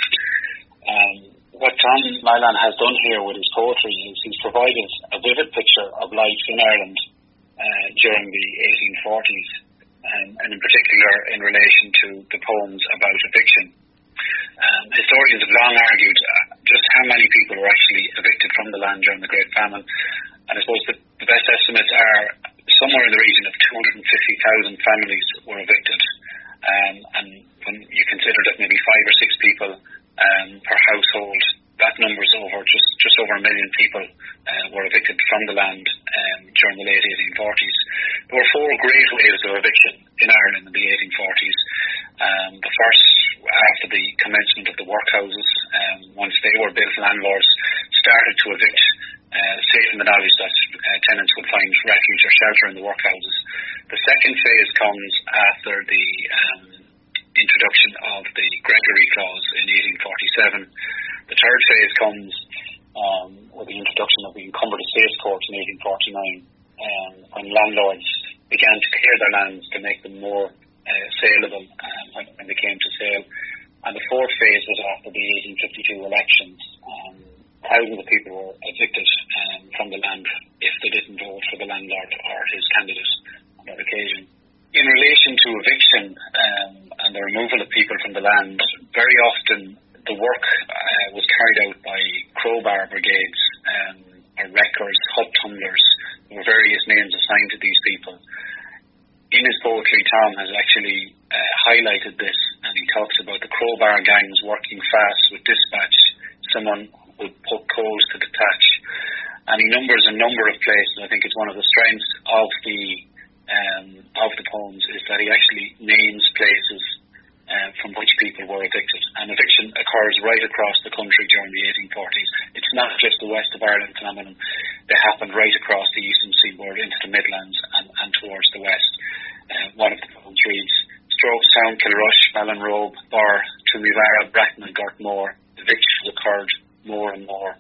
Um, what Tom Milan has done here with his poetry is he's provided a vivid picture of life in Ireland uh, during the 1840s, um, and in particular in relation to the poems about eviction. Um, historians have long argued uh, just how many people were actually evicted from the land during the Great Famine. And I suppose the, the best estimates are somewhere in the region of 250,000 families were evicted. Um, and when you consider that maybe five or six people um, per household, that number is over just, just over a million people uh, were evicted from the land um, during the late 1840s. There were four great waves of eviction in Ireland in the 1840s. Um, the first, after the commencement of the workhouses, um, once they were built, landlords started to evict, uh, safe in the knowledge that uh, tenants would find refuge or shelter in the workhouses. The second phase comes after the um, introduction of the Gregory Clause in 1847. The third phase comes um, with the introduction of the Encumbered Estates Court in 1849, um, when landlords began to clear their lands to make them more uh, saleable um, when, when they came to sale. And the fourth phase was after the 1852 elections. Um, thousands of people were evicted um, from the land if they didn't vote for the landlord or his candidate on that occasion. In relation to eviction um, and the removal of people from the land, very often the work uh, was carried out by crowbar brigades, um, or wreckers, hut tumblers. Were various names assigned to these people. In his poetry, Tom has actually uh, highlighted this, and he talks about the crowbar gangs working fast with dispatch. Someone would put coals to the and he numbers a number of places. I think it's one of the strengths of the um, of the poems is that he actually names places uh, from which people were evicted. And eviction occurs right across the country during the 1840s. It's not just the west of Ireland phenomenon. They happened right across the eastern seaboard into the Midlands and, and towards the west. Uh, one of the poems reads, Stroke Sound, Kilrush, Ballinrobe, Bar, Toomevara, Bracknell, Gartmore. Evictions occurred more and more.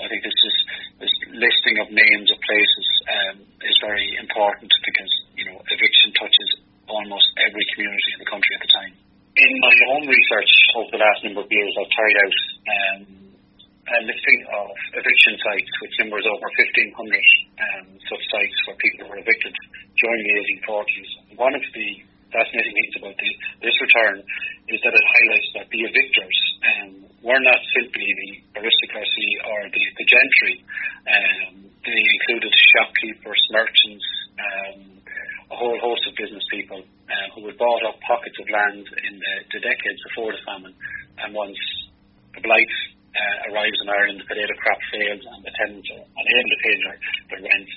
I think this is this listing of names of places um, is very important because you know eviction touches almost every community in the country at the time. In my own research over the last number of years, I've carried out um, a listing of eviction sites, which numbers over 1,500 um, such sites where people were evicted during the 1840s. One of the fascinating things about the, this return is that it highlights that the evictors um, were not simply the aristocracy or the, the gentry. Um, they included shopkeepers, merchants, um, a whole host of business people uh, who had bought up pockets of land in the, the decades before the famine. And once the blight uh, arrives in Ireland, the potato crop fails, and the tenants are unable to pay their, their rent,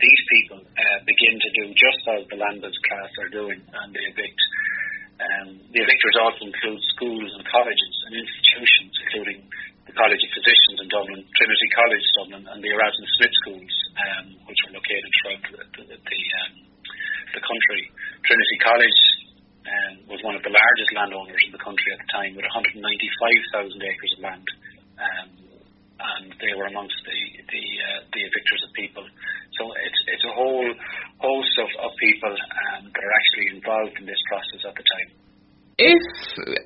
these people uh, begin to do just as the landless class are doing, and they evict. Um, the evictors also include schools and colleges and institutions, including the College of Physicians in Dublin, Trinity College Dublin, and the Erasmus Smith schools, um, which were located throughout the, the, the, um, the country. Trinity College um, was one of the largest landowners in the country at the time, with 195,000 acres of land. Um, and they were amongst the the, uh, the evictors of people. So it's it's a whole host of, of people um, that are actually involved in this process at the time. If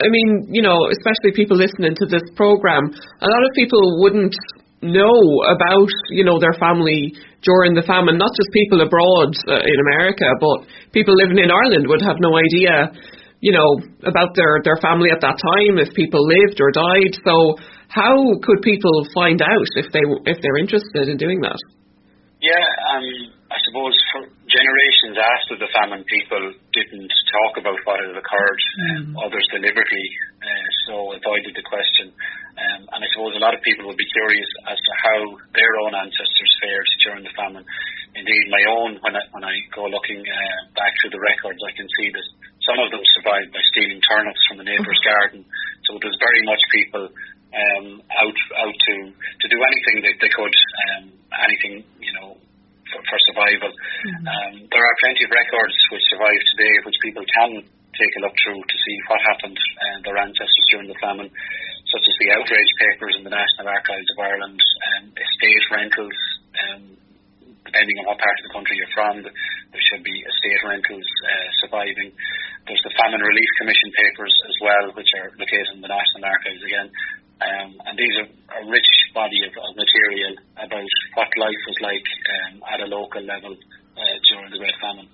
I mean, you know, especially people listening to this program, a lot of people wouldn't know about, you know, their family during the famine. Not just people abroad uh, in America, but people living in Ireland would have no idea, you know, about their their family at that time if people lived or died. So how could people find out if they if they're interested in doing that? Yeah, um, I suppose for generations after the famine, people didn't talk about what had occurred. Mm. others deliberately uh, so avoided the question. Um, and I suppose a lot of people would be curious as to how their own ancestors fared during the famine. Indeed, my own, when I, when I go looking uh, back through the records, I can see that some of them survived by stealing turnips from a neighbour's garden. So it was very much people um, out out to to do anything that they could, um, anything you know for, for survival. Mm-hmm. Um, there are plenty of records which survive today, which people can take a look through to see what happened uh, their ancestors during the famine, such as the outrage papers in the National Archives of Ireland, um, estate rentals. Um, depending on what part of the country you're from, there should be estate rentals uh, surviving. There's the Famine Relief Commission papers as well, which are located in the National Archives again. Um, and these are a rich body of, of material about what life was like um, at a local level uh, during the Great Famine.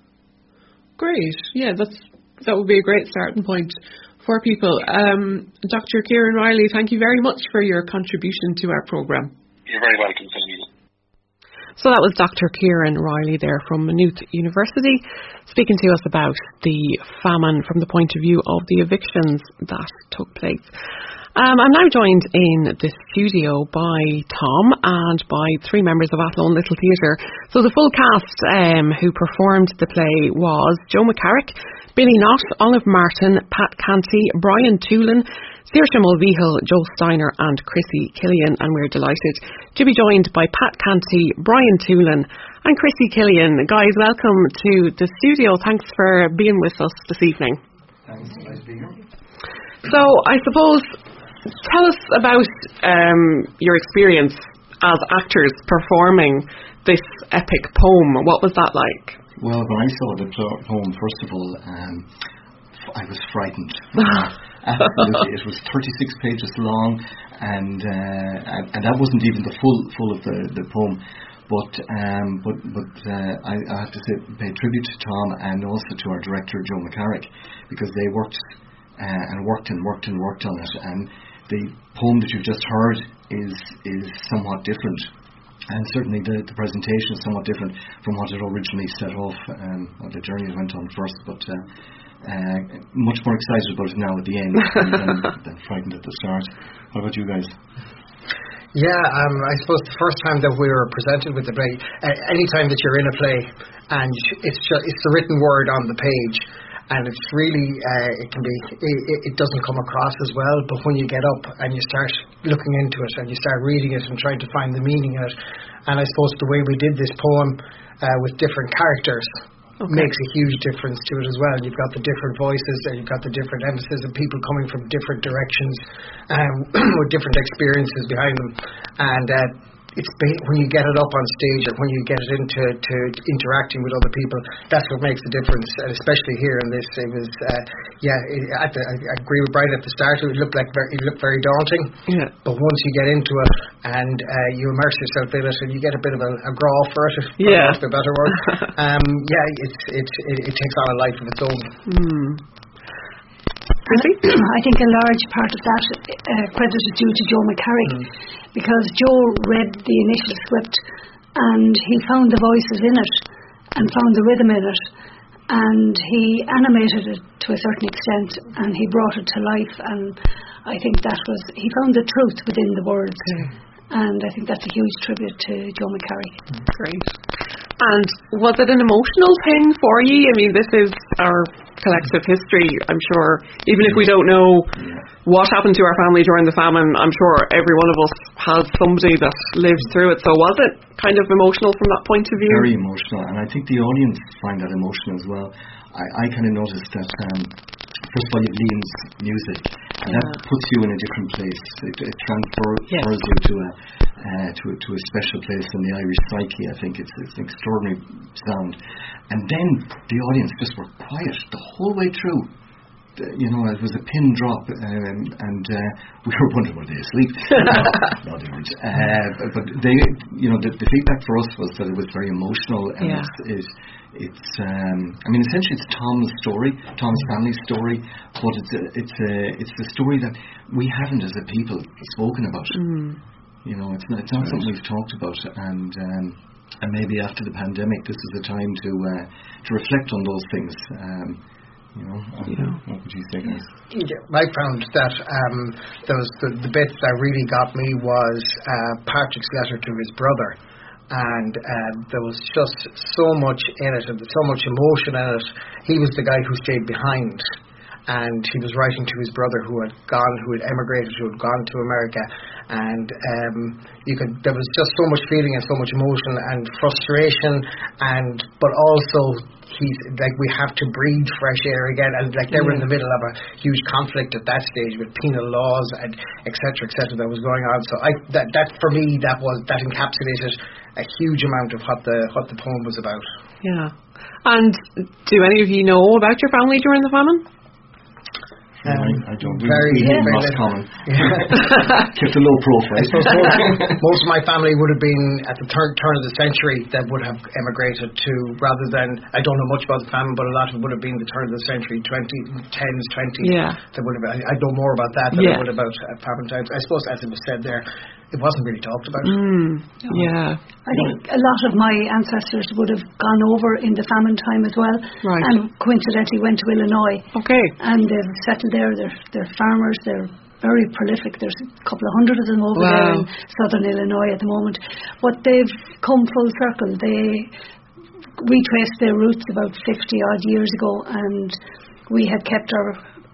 Great, yeah, that's that would be a great starting point for people. Um, Dr. Ciarán Reilly, thank you very much for your contribution to our programme. You're very welcome. So that was Dr. Ciarán Reilly there from Maynooth University speaking to us about the famine from the point of view of the evictions that took place. Um, I'm now joined in the studio by Tom and by three members of Athlone Little Theatre. So the full cast um, who performed the play was Joe McCarrick, Billy Knott, Olive Martin, Pat Canty, Brian Toolan, Saoirse Mulvihill, Joe Steiner and Chrissy Killian and we're delighted to be joined by Pat Canty, Brian Toolan and Chrissy Killian. Guys, welcome to the studio. Thanks for being with us this evening. Thanks, nice being here. So I suppose Tell us about um, your experience as actors performing this epic poem. What was that like? Well, when I saw the poem, first of all, um, I was frightened. <laughs> Absolutely, it was 36 pages long, and, uh, and that wasn't even the full full of the, the poem. But um, but but uh, I, I have to say, pay tribute to Tom and also to our director Joe McCarrick because they worked uh, and worked and worked and worked on it and the poem that you've just heard is is somewhat different. And certainly the, the presentation is somewhat different from what it originally set off, um, the journey it went on first, but uh, uh, much more excited about it now at the end than, <laughs> than, frightened at the start. What about you guys? Yeah, um, I suppose the first time that we were presented with the play, uh, any time that you're in a play and it's just, it's the written word on the page, and it's really uh, it can be it, it doesn't come across as well but when you get up and you start looking into it and you start reading it and trying to find the meaning in it and I suppose the way we did this poem uh, with different characters okay. makes a huge difference to it as well you've got the different voices and you've got the different emphasis of people coming from different directions um, <clears throat> with different experiences behind them and uh, it's when you get it up on stage or when you get it into to interacting with other people, that's what makes the difference. And especially here in this, it was uh, yeah. It, at the, I, I agree with Brian at the start. It looked like very, it looked very daunting. Yeah. But once you get into it and uh, you immerse yourself in it, and you get a bit of a, a growl for it, for yeah. a better word. <laughs> um, yeah, it's it's it, it takes on a life of its own. Mm. <coughs> I think a large part of that uh, credit is due to Joe McCarrick. Mm because Joe read the initial script and he found the voices in it and found the rhythm in it and he animated it to a certain extent and he brought it to life and I think that was he found the truth within the words and I think that's a huge tribute to Joe McCarrick. Great. And was it an emotional thing for you? I mean, this is our collective history. I'm sure, even if we don't know what happened to our family during the famine, I'm sure every one of us has somebody that lived through it. So was it kind of emotional from that point of view? Very emotional, and I think the audience find that emotional as well. I, I kind of noticed that um, first of all, you have Liam's music, and yeah. that puts you in a different place. It, it transfers yes. you to a uh, to, to a special place in the Irish psyche. I think it's, it's an extraordinary sound. And then the audience just were quiet the whole way through. You know, it was a pin drop, um, and uh, <laughs> we were wondering were they asleep? <laughs> no, they weren't. Uh, but, they, you know, the, the, feedback for us was that it was very emotional, and yeah. it's, it's, um, I mean, essentially it's Tom's story, Tom's family story, but it's a, it's a, it's the story that we haven't as a people spoken about. Mm. You know, it's not, it's not right. something we've talked about, and. Um, and maybe after the pandemic, this is the time to uh, to reflect on those things. Um, you know, yeah. what would you say, guys? I found that um, those the, the bits that really got me was uh, Patrick's letter to his brother, and uh, there was just so much in it and so much emotion in it. He was the guy who stayed behind and he was writing to his brother who had gone, who had emigrated, who had gone to America, and um, you could. There was just so much feeling and so much emotion and frustration, and but also he's like we have to breathe fresh air again, and like they were in the mm. middle of a huge conflict at that stage with penal laws and etc. etc. that was going on. So I that that for me that was that encapsulated a huge amount of what the what the poem was about. Yeah. And do any of you know about your family during the famine? Um, I, I, don't. Very, we, we very common. Kept a low profile. Most, most, of my family would have been at the turn, turn of the century that would have emigrated to, rather than I don't know much about the famine, but a lot of it would have been the turn of the century, 20, 10s, 20s. Yeah. That would have. I, I know more about that than yeah. I would about uh, famine times. I suppose, as it was said there, it wasn't really talked about. Mm, yeah. I think a lot of my ancestors would have gone over in the famine time as well. Right. And coincidentally went to Illinois. Okay. And they've settled there. They're, they're farmers. They're very prolific. There's a couple of hundred of them over wow. there in southern Illinois at the moment. But they've come full circle. They retraced their roots about 50 odd years ago and we had kept our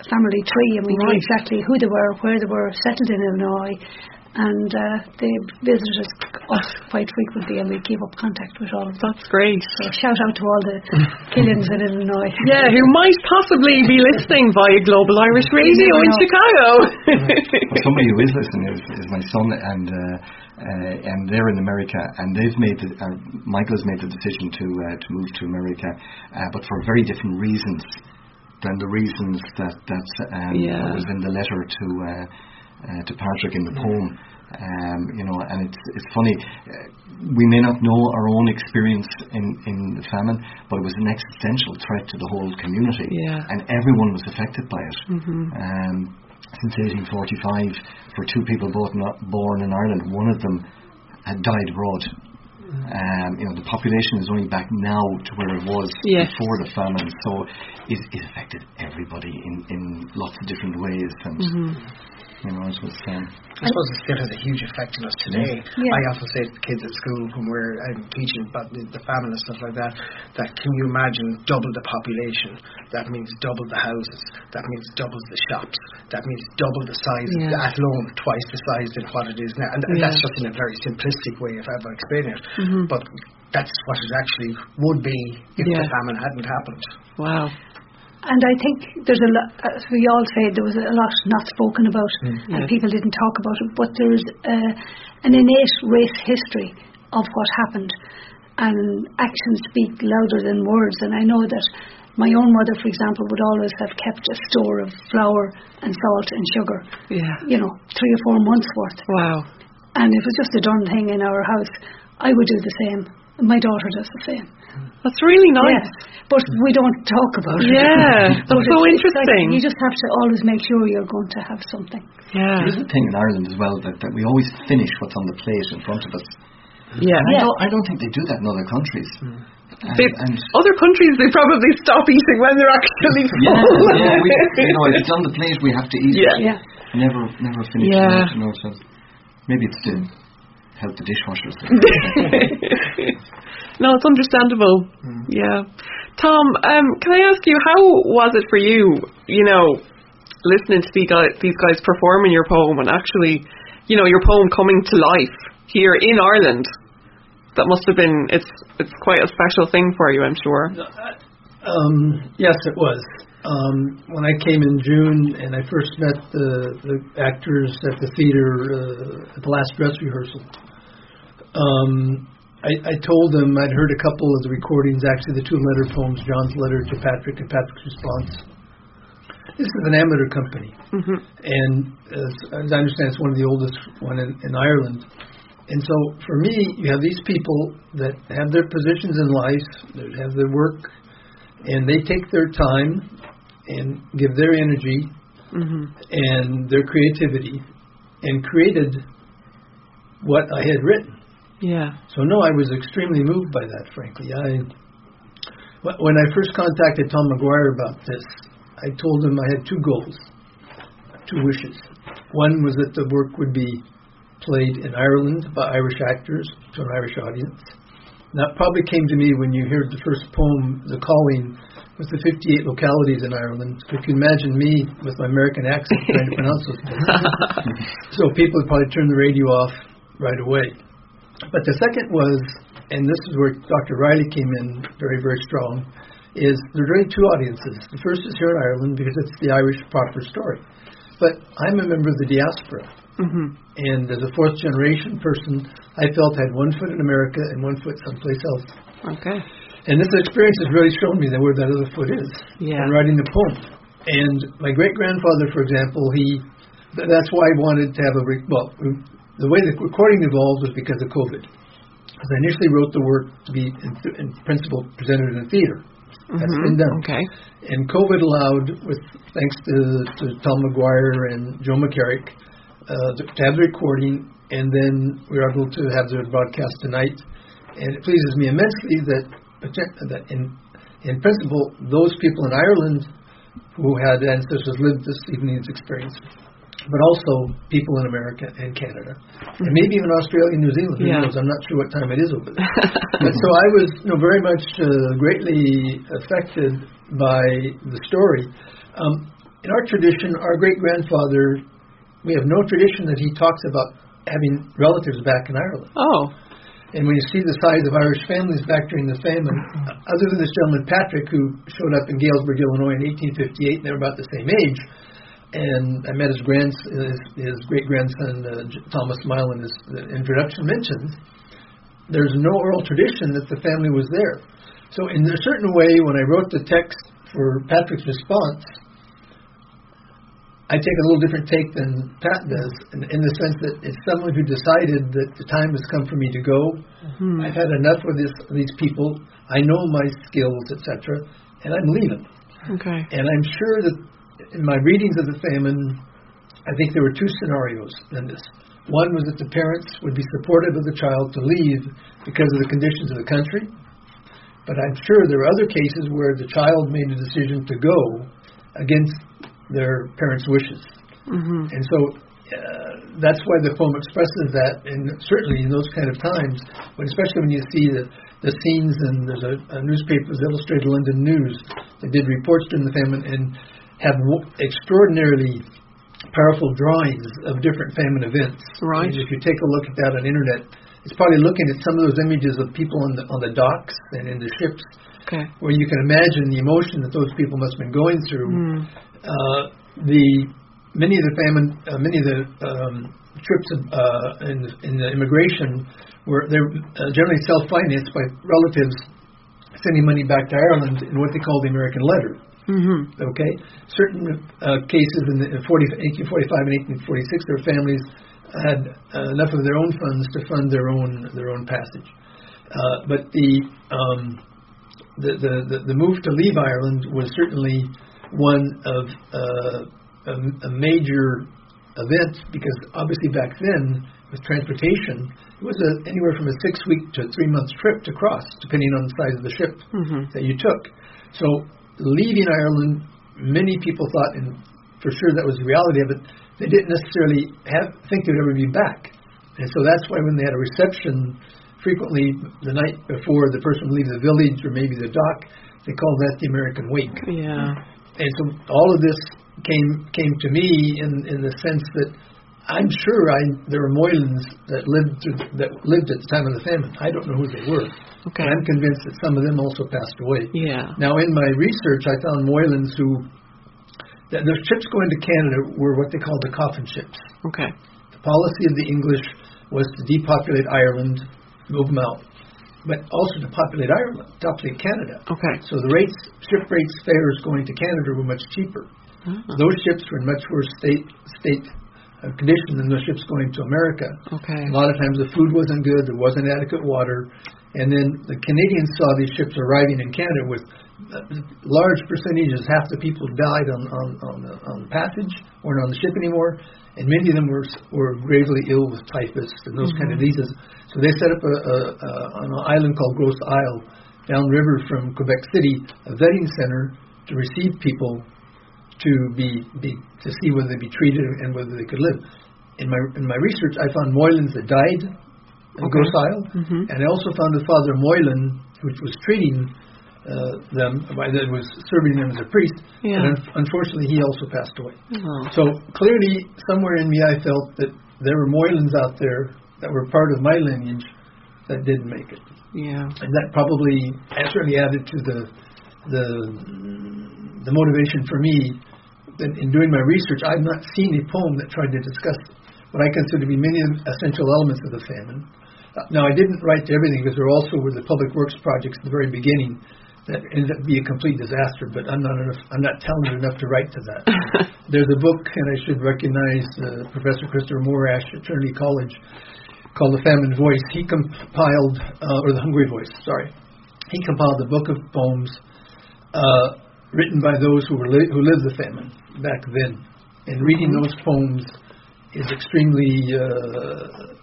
family tree and we right. knew exactly who they were, where they were, settled in Illinois, and uh, they visited us quite frequently and we keep up contact with all of them. That's great. So shout out to all the <laughs> Killians in Illinois. Yeah, who might possibly be <laughs> listening via Global Irish Radio in Chicago. <laughs> well, somebody who is listening is, is my son and uh, uh, and they're in America, and they've made the, uh, Michael has made the decision to uh, to move to America, uh, but for very different reasons than the reasons that that um, yeah. was in the letter to uh, to Patrick in the poem. Um, you know, and it's it's funny. Uh, we may not know our own experience in in the famine, but it was an existential threat to the whole community, yeah. and everyone was affected by it. Mm-hmm. Um, since 1845, for two people both not born in Ireland, one of them had died abroad. Um, you know, the population is only back now to where it was yes. before the famine, so it, it affected everybody in, in lots of different ways. And mm-hmm. You know, as was saying. I suppose it still has a huge effect on us today. Yeah. I often say to kids at school when we're um, teaching about the, the famine and stuff like that, that can you imagine double the population? That means double the houses. That means double the shops. That means double the size, yeah. Athlone twice the size than what it is now. And, and yeah. that's just in a very simplistic way of, of explaining it. Mm-hmm. But that's what it actually would be if the famine hadn't happened. Wow. And I think there's a lot, as we all say, there was a lot not spoken about, mm, and people didn't talk about it. But there's uh, an innate race history of what happened, and actions speak louder than words. And I know that my own mother, for example, would always have kept a store of flour and salt and sugar. Yeah. You know, three or four months worth. Wow. And it was just a done thing in our house. I would do the same. My daughter does the same. That's really nice. Yes, but we don't talk about it. Yeah, <laughs> that's so interesting. Like you just have to always make sure you're going to have something. Yeah. There's a thing in Ireland as well that, that we always finish what's on the plate in front of us. Yeah. I, Don't, I don't think they do that in other countries. Mm. And, and other countries, they probably stop eating when they're actually full. Yeah, yeah we, you know, if it's on the plate, we have to eat yeah. it. Yeah. Never, never finish yeah. it. You know, so maybe it's to help the dishwashers. <laughs> no, it's understandable. Mm. Yeah. Tom, um, can I ask you, how was it for you, you know, listening to these guys, these guys performing your poem and actually, you know, your poem coming to life here in Ireland? That must have been, it's, it's quite a special thing for you, I'm sure. Um, yes, it was. Um, when I came in June and I first met the, the actors at the theater uh, at the last dress rehearsal, um, I, I told them I'd heard a couple of the recordings, actually the two letter poems, John's letter to Patrick and Patrick's response. this is an amateur company, mm-hmm. and as, as, I understand, it's one of the oldest one in, in Ireland. And so, for me, you have these people that have their positions in life, that have their work, and they take their time and give their energy mm-hmm. and their creativity and created what I had written. Yeah. So no, I was extremely moved by that. Frankly, I when I first contacted Tom McGuire about this, I told him I had two goals, two wishes. One was that the work would be played in Ireland by Irish actors to an Irish audience. And that probably came to me when you heard the first poem, The Calling, with the 58 localities in Ireland. If you can imagine me with my American accent trying to pronounce those things. <laughs> so people would probably turn the radio off right away. But the second was, and this is where Dr. Reilly came in very, very strong, is there's really two audiences. The first is here in Ireland because it's the Irish proper story. But I'm a member of the diaspora. Mm-hmm. And as a fourth generation person, I felt I had one foot in America and one foot someplace else. Okay. And this experience has really shown me that where that other foot is. Yeah. In writing the poem. And my great grandfather, for example, he that's why I wanted to have a well, the way the recording evolved was because of COVID. Because I initially wrote the work to be in, in principle presented in a theater. Mm-hmm. That's been done. Okay. And COVID allowed, with thanks to, to Tom McGuire and Joe McCarrick, uh, to have the recording, and then we were able to have the broadcast tonight. And it pleases me immensely that that in in principle those people in Ireland who had ancestors lived this evening's experience, but also people in America and Canada, and maybe even Australia and New Zealand. Who Yeah. knows? I'm not sure what time it is over there. <laughs> and so I was you know, very much uh, greatly affected by the story. Um, in our tradition, our great grandfather, we have no tradition that he talks about having relatives back in Ireland. Oh. And when you see the size of Irish families back during the famine, other than this gentleman Patrick, who showed up in Galesburg, Illinois in 1858, and they were about the same age, and I met his his, his great grandson uh, Thomas Milan, as the introduction mentions. There's no oral tradition that the family was there. So in a certain way, when I wrote the text for Patrick's response, I take a little different take than Pat does, in, in the sense that it's someone who decided that the time has come for me to go. Hmm. I've had enough of this, these people. I know my skills, etc., and I'm leaving. Okay. And I'm sure that in my readings of the famine, I think there were two scenarios in this. One was that the parents would be supportive of the child to leave because of the conditions of the country. But I'm sure there are other cases where the child made a decision to go against their parents' wishes. Mm-hmm. And so uh, that's why the poem expresses that, and certainly in those kind of times, when, especially when you see the, the scenes, and there's a, a newspaper, the Illustrated London News, that did reports during the famine and have w- extraordinarily powerful drawings of different famine events. Right. And if you take a look at that on the internet, it's probably looking at some of those images of people on the on the docks and in the ships, Okay. where you can imagine the emotion that those people must have been going through. Mm. Uh, the many of the famine, uh, many of the um, trips uh, in, in the immigration were they're uh, generally self-financed by relatives sending money back to Ireland in what they call the American letter. Mm-hmm. Okay, certain uh, cases in, the, in 40, 1845 and 1846, their families had uh, enough of their own funds to fund their own their own passage. Uh, but the, um, the, the the the move to leave Ireland was certainly one of uh, a, a major event because obviously back then with transportation it was a, anywhere from a six week to three month trip to cross depending on the size of the ship Mm-hmm. that you took. So leaving Ireland, many people thought, and for sure that was the reality of it, they didn't necessarily have think they'd ever be back. And so that's why when they had a reception, frequently the night before the person would leave the village or maybe the dock, they called that the American wake. Yeah. And so all of this came came to me in in the sense that I'm sure I there were Moylans that lived through, that lived at the time of the famine. I don't know who they were. Okay. But I'm convinced that some of them also passed away. Yeah. Now, in my research, I found Moylans who that the ships going to Canada were what they called the coffin ships. Okay. The policy of the English was to depopulate Ireland, move them out, but also to populate Ireland, populate Canada. Okay. So the rates, ship rates, fares going to Canada were much cheaper. Uh-huh. Those ships were in much worse state state condition than the ships going to America. Okay. A lot of times the food wasn't good, there wasn't adequate water, and then the Canadians saw these ships arriving in Canada with large percentages, half the people died on on on the, on the passage, weren't on the ship anymore, and many of them were were gravely ill with typhus and those mm-hmm. kind of mm-hmm. diseases. So they set up a, a, a on an island called Grosse Isle, downriver from Quebec City, a vetting center to receive people to be, be to see whether they'd be treated and whether they could live. In my in my research, I found Moylan's that died in okay. Isle, mm-hmm. and I also found a Father Moylan, which was treating uh, them, that was serving them as a priest. Yeah. And un- unfortunately, he also passed away. Oh. So clearly, somewhere in me, I felt that there were Moylans out there that were part of my lineage that didn't make it. Yeah. And that probably certainly added to the the the motivation for me that in doing my research, I've not seen a poem that tried to discuss what I consider to be many essential elements of the famine. Uh, now, I didn't write to everything because there also were the public works projects at the very beginning that ended up being a complete disaster. But I'm not enough, I'm not talented enough to write to that. <laughs> There's a book, and I should recognize uh, Professor Christopher Morash at Trinity College, called The Famine Voice. He compiled, uh, or The Hungry Voice, sorry. He compiled a book of poems uh, written by those who were li- who lived the famine back then, and reading those poems is extremely uh,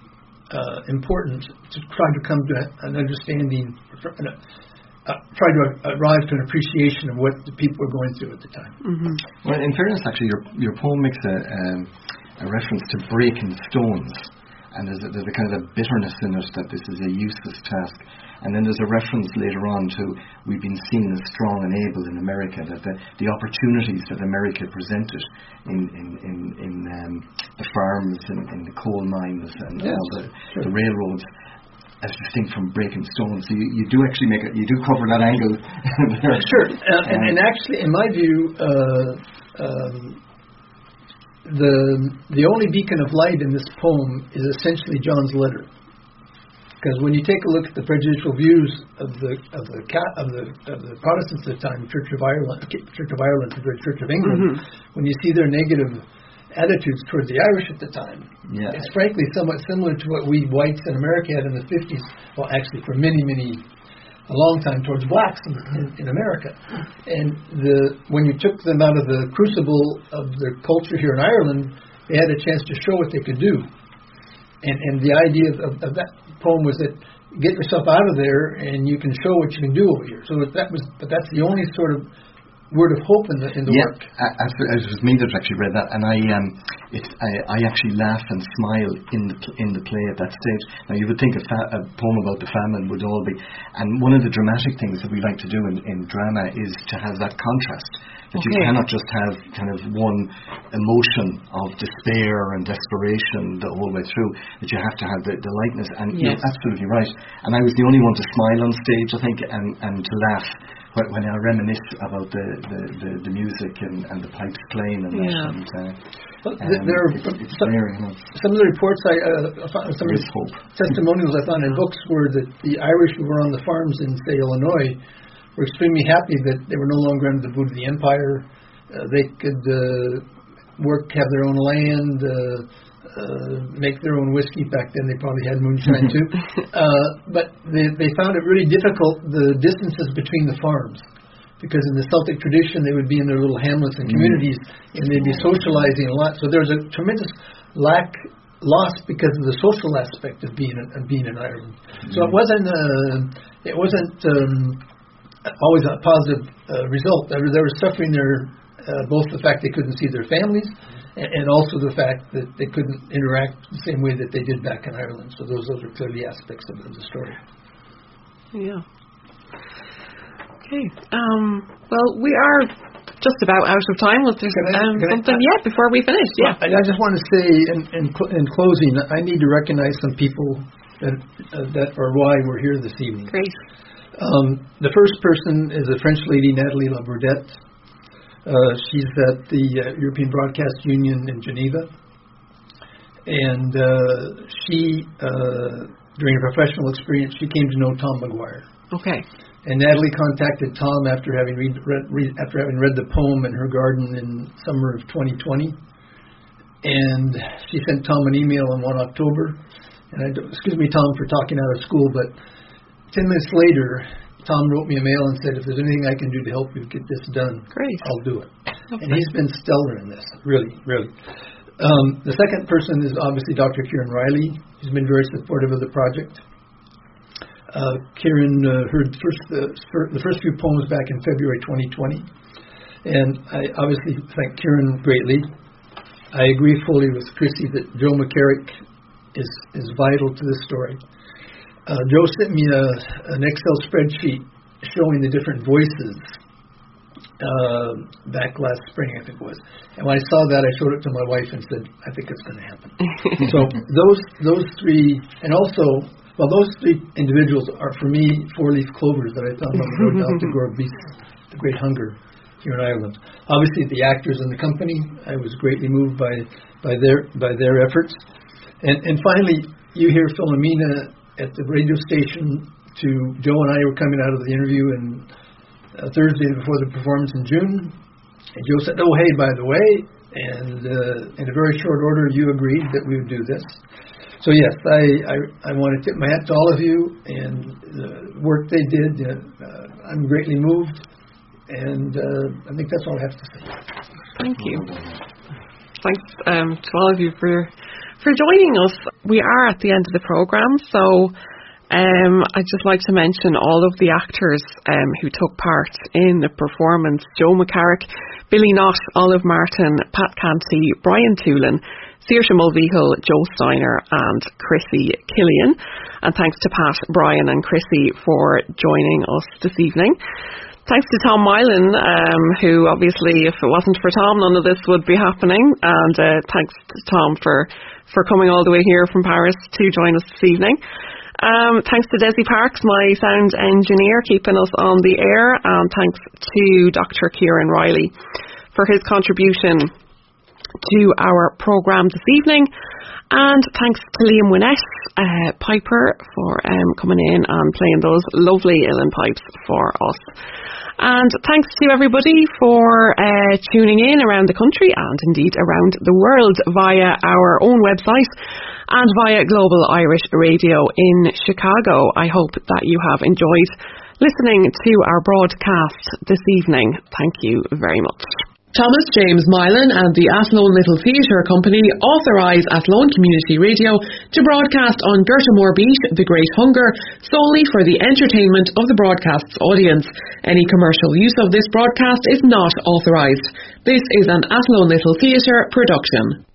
uh, important to try to come to an understanding, uh, try to arrive to an appreciation of what the people were going through at the time. Mm-hmm. Well, in fairness, actually, your your poem makes a um, a reference to breaking stones, and there's a, there's a kind of a bitterness in it that this is a useless task. And then there's a reference later on to we've been seen as strong and able in America, that the, the opportunities that America presented in, in, in, in um, the farms and in the coal mines and yes, all the, sure. the railroads as distinct from breaking stones. So you, you do actually make it, you do cover that angle. <laughs> Sure. Uh, and, and actually, in my view, uh, um, the the only beacon of light in this poem is essentially John's letter. Because when you take a look at the prejudicial views of the of the of the of the Protestants at the time, Church of Ireland, Church of Ireland, the Church of England, mm-hmm. when you see their negative attitudes towards the Irish at the time, yeah. it's frankly somewhat similar to what we whites in America had in the 50s. Well, actually, for many many a long time towards blacks in, in, in America, and the when you took them out of the crucible of their culture here in Ireland, they had a chance to show what they could do and and the idea of, of that poem was that get yourself out of there and you can show what you can do over here. So that was, but that's the only sort of word of hope in the in the yeah, work. As it was me that actually read that, and I um, it, I, I actually laugh and smile in the in the play at that stage. Now you would think a, fa- a poem about the famine would all be, and one of the dramatic things that we like to do in, in drama is to have that contrast that okay. you cannot just have kind of one emotion of despair and desperation the whole way through, that you have to have the, the lightness. And yes. you're absolutely right. And I was the only one to smile on stage, I think, and, and to laugh when I reminisce about the, the, the, the music and, and the pipes playing and yeah. that. And, uh, well, um, there are it's, it's some, very, you know, some of the reports I uh, found, some of the testimonials I found in books were that the Irish who were on the farms in say Illinois were extremely happy that they were no longer under the boot of the empire. Uh, they could uh, work, have their own land, uh, uh, make their own whiskey. Back then, they probably had moonshine too. <laughs> uh, but they, they found it really difficult the distances between the farms. Because in the Celtic tradition, they would be in their little hamlets and mm. communities, mm. and they'd be socializing a lot. So there was a tremendous lack lost because of the social aspect of being of being in Ireland. Mm. So it mm. wasn't uh, it wasn't um, always a positive uh, result. They were, they were suffering their uh, both the fact they couldn't see their families and, and also the fact that they couldn't interact the same way that they did back in Ireland. So those those are clearly aspects of, the story. Yeah. Okay. Um, well, we are just about out of time. Was there um, something I, yet before we finish? Yeah. I, I just want to say in, in, cl- in closing, I need to recognize some people that uh, that are why we're here this evening. Great. Um, the first person is a French lady, Natalie Labordette. Uh, she's at the uh, European Broadcast Union in Geneva. And uh, she, uh, during her professional experience, she came to know Tom McGuire. Okay. And Natalie contacted Tom after having read, read, read, after having read the poem in her garden in summer of 2020, and she sent Tom an email on 1 October. And I excuse me, Tom, for talking out of school, but 10 minutes later, Tom wrote me a mail and said, if there's anything I can do to help you get this done, Great. I'll do it. Okay. And he's been stellar in this, really, really. Um, the second person is obviously Dr. Ciarán Reilly. He's been very supportive of the project. Uh, Ciarán uh, heard first the, the first few poems back in February 2020, and I obviously thank Ciarán greatly. I agree fully with Chrissy that Joe McCarrick is is vital to this story. Uh, Joe sent me a, an Excel spreadsheet showing the different voices uh, back last spring, I think it was. And when I saw that, I showed it to my wife and said, "I think it's going to happen." <laughs> so those those three, and also, well, those three individuals are for me four-leaf clovers that I found on the road down to <laughs> Gorta Mór Bis, the Great Hunger here in Ireland. Obviously, the actors in the company, I was greatly moved by by their by their efforts. And and finally, you hear Philomena at the radio station to Joe and I were coming out of the interview and uh, Thursday before the performance in June. And Joe said, "Oh, hey, by the way," and uh, in a very short order, you agreed that we would do this. So yes, I I, I want to tip my hat to all of you and the work they did. Uh, I'm greatly moved, and uh, I think that's all I have to say. Thank you. Thanks um, to all of you for for joining us. We are at the end of the program, so. Um, I'd just like to mention all of the actors um, who took part in the performance Joe McCarrick, Billy Knott, Olive Martin, Pat Canty, Brian Toolan, Saoirse Mulvihill, Joe Steiner, and Chrissy Killian. And thanks to Pat, Brian, and Chrissy for joining us this evening. Thanks to Tom Milan, um, who obviously, if it wasn't for Tom, none of this would be happening. And uh, thanks to Tom for, for coming all the way here from Paris to join us this evening. Um, thanks to Desi Parks, my sound engineer, keeping us on the air, and thanks to Dr. Ciarán Reilly for his contribution to our programme this evening. And thanks to Liam Winnett, uh, Piper, for um, coming in and playing those lovely uilleann pipes for us. And thanks to everybody for uh, tuning in around the country and indeed around the world via our own website and via Global Irish Radio in Chicago. I hope that you have enjoyed listening to our broadcast this evening. Thank you very much. Thomas James Milan and the Athlone Little Theatre Company authorise Athlone Community Radio to broadcast on Gorta Mór Bis, The Great Hunger, solely for the entertainment of the broadcast's audience. Any commercial use of this broadcast is not authorised. This is an Athlone Little Theatre production.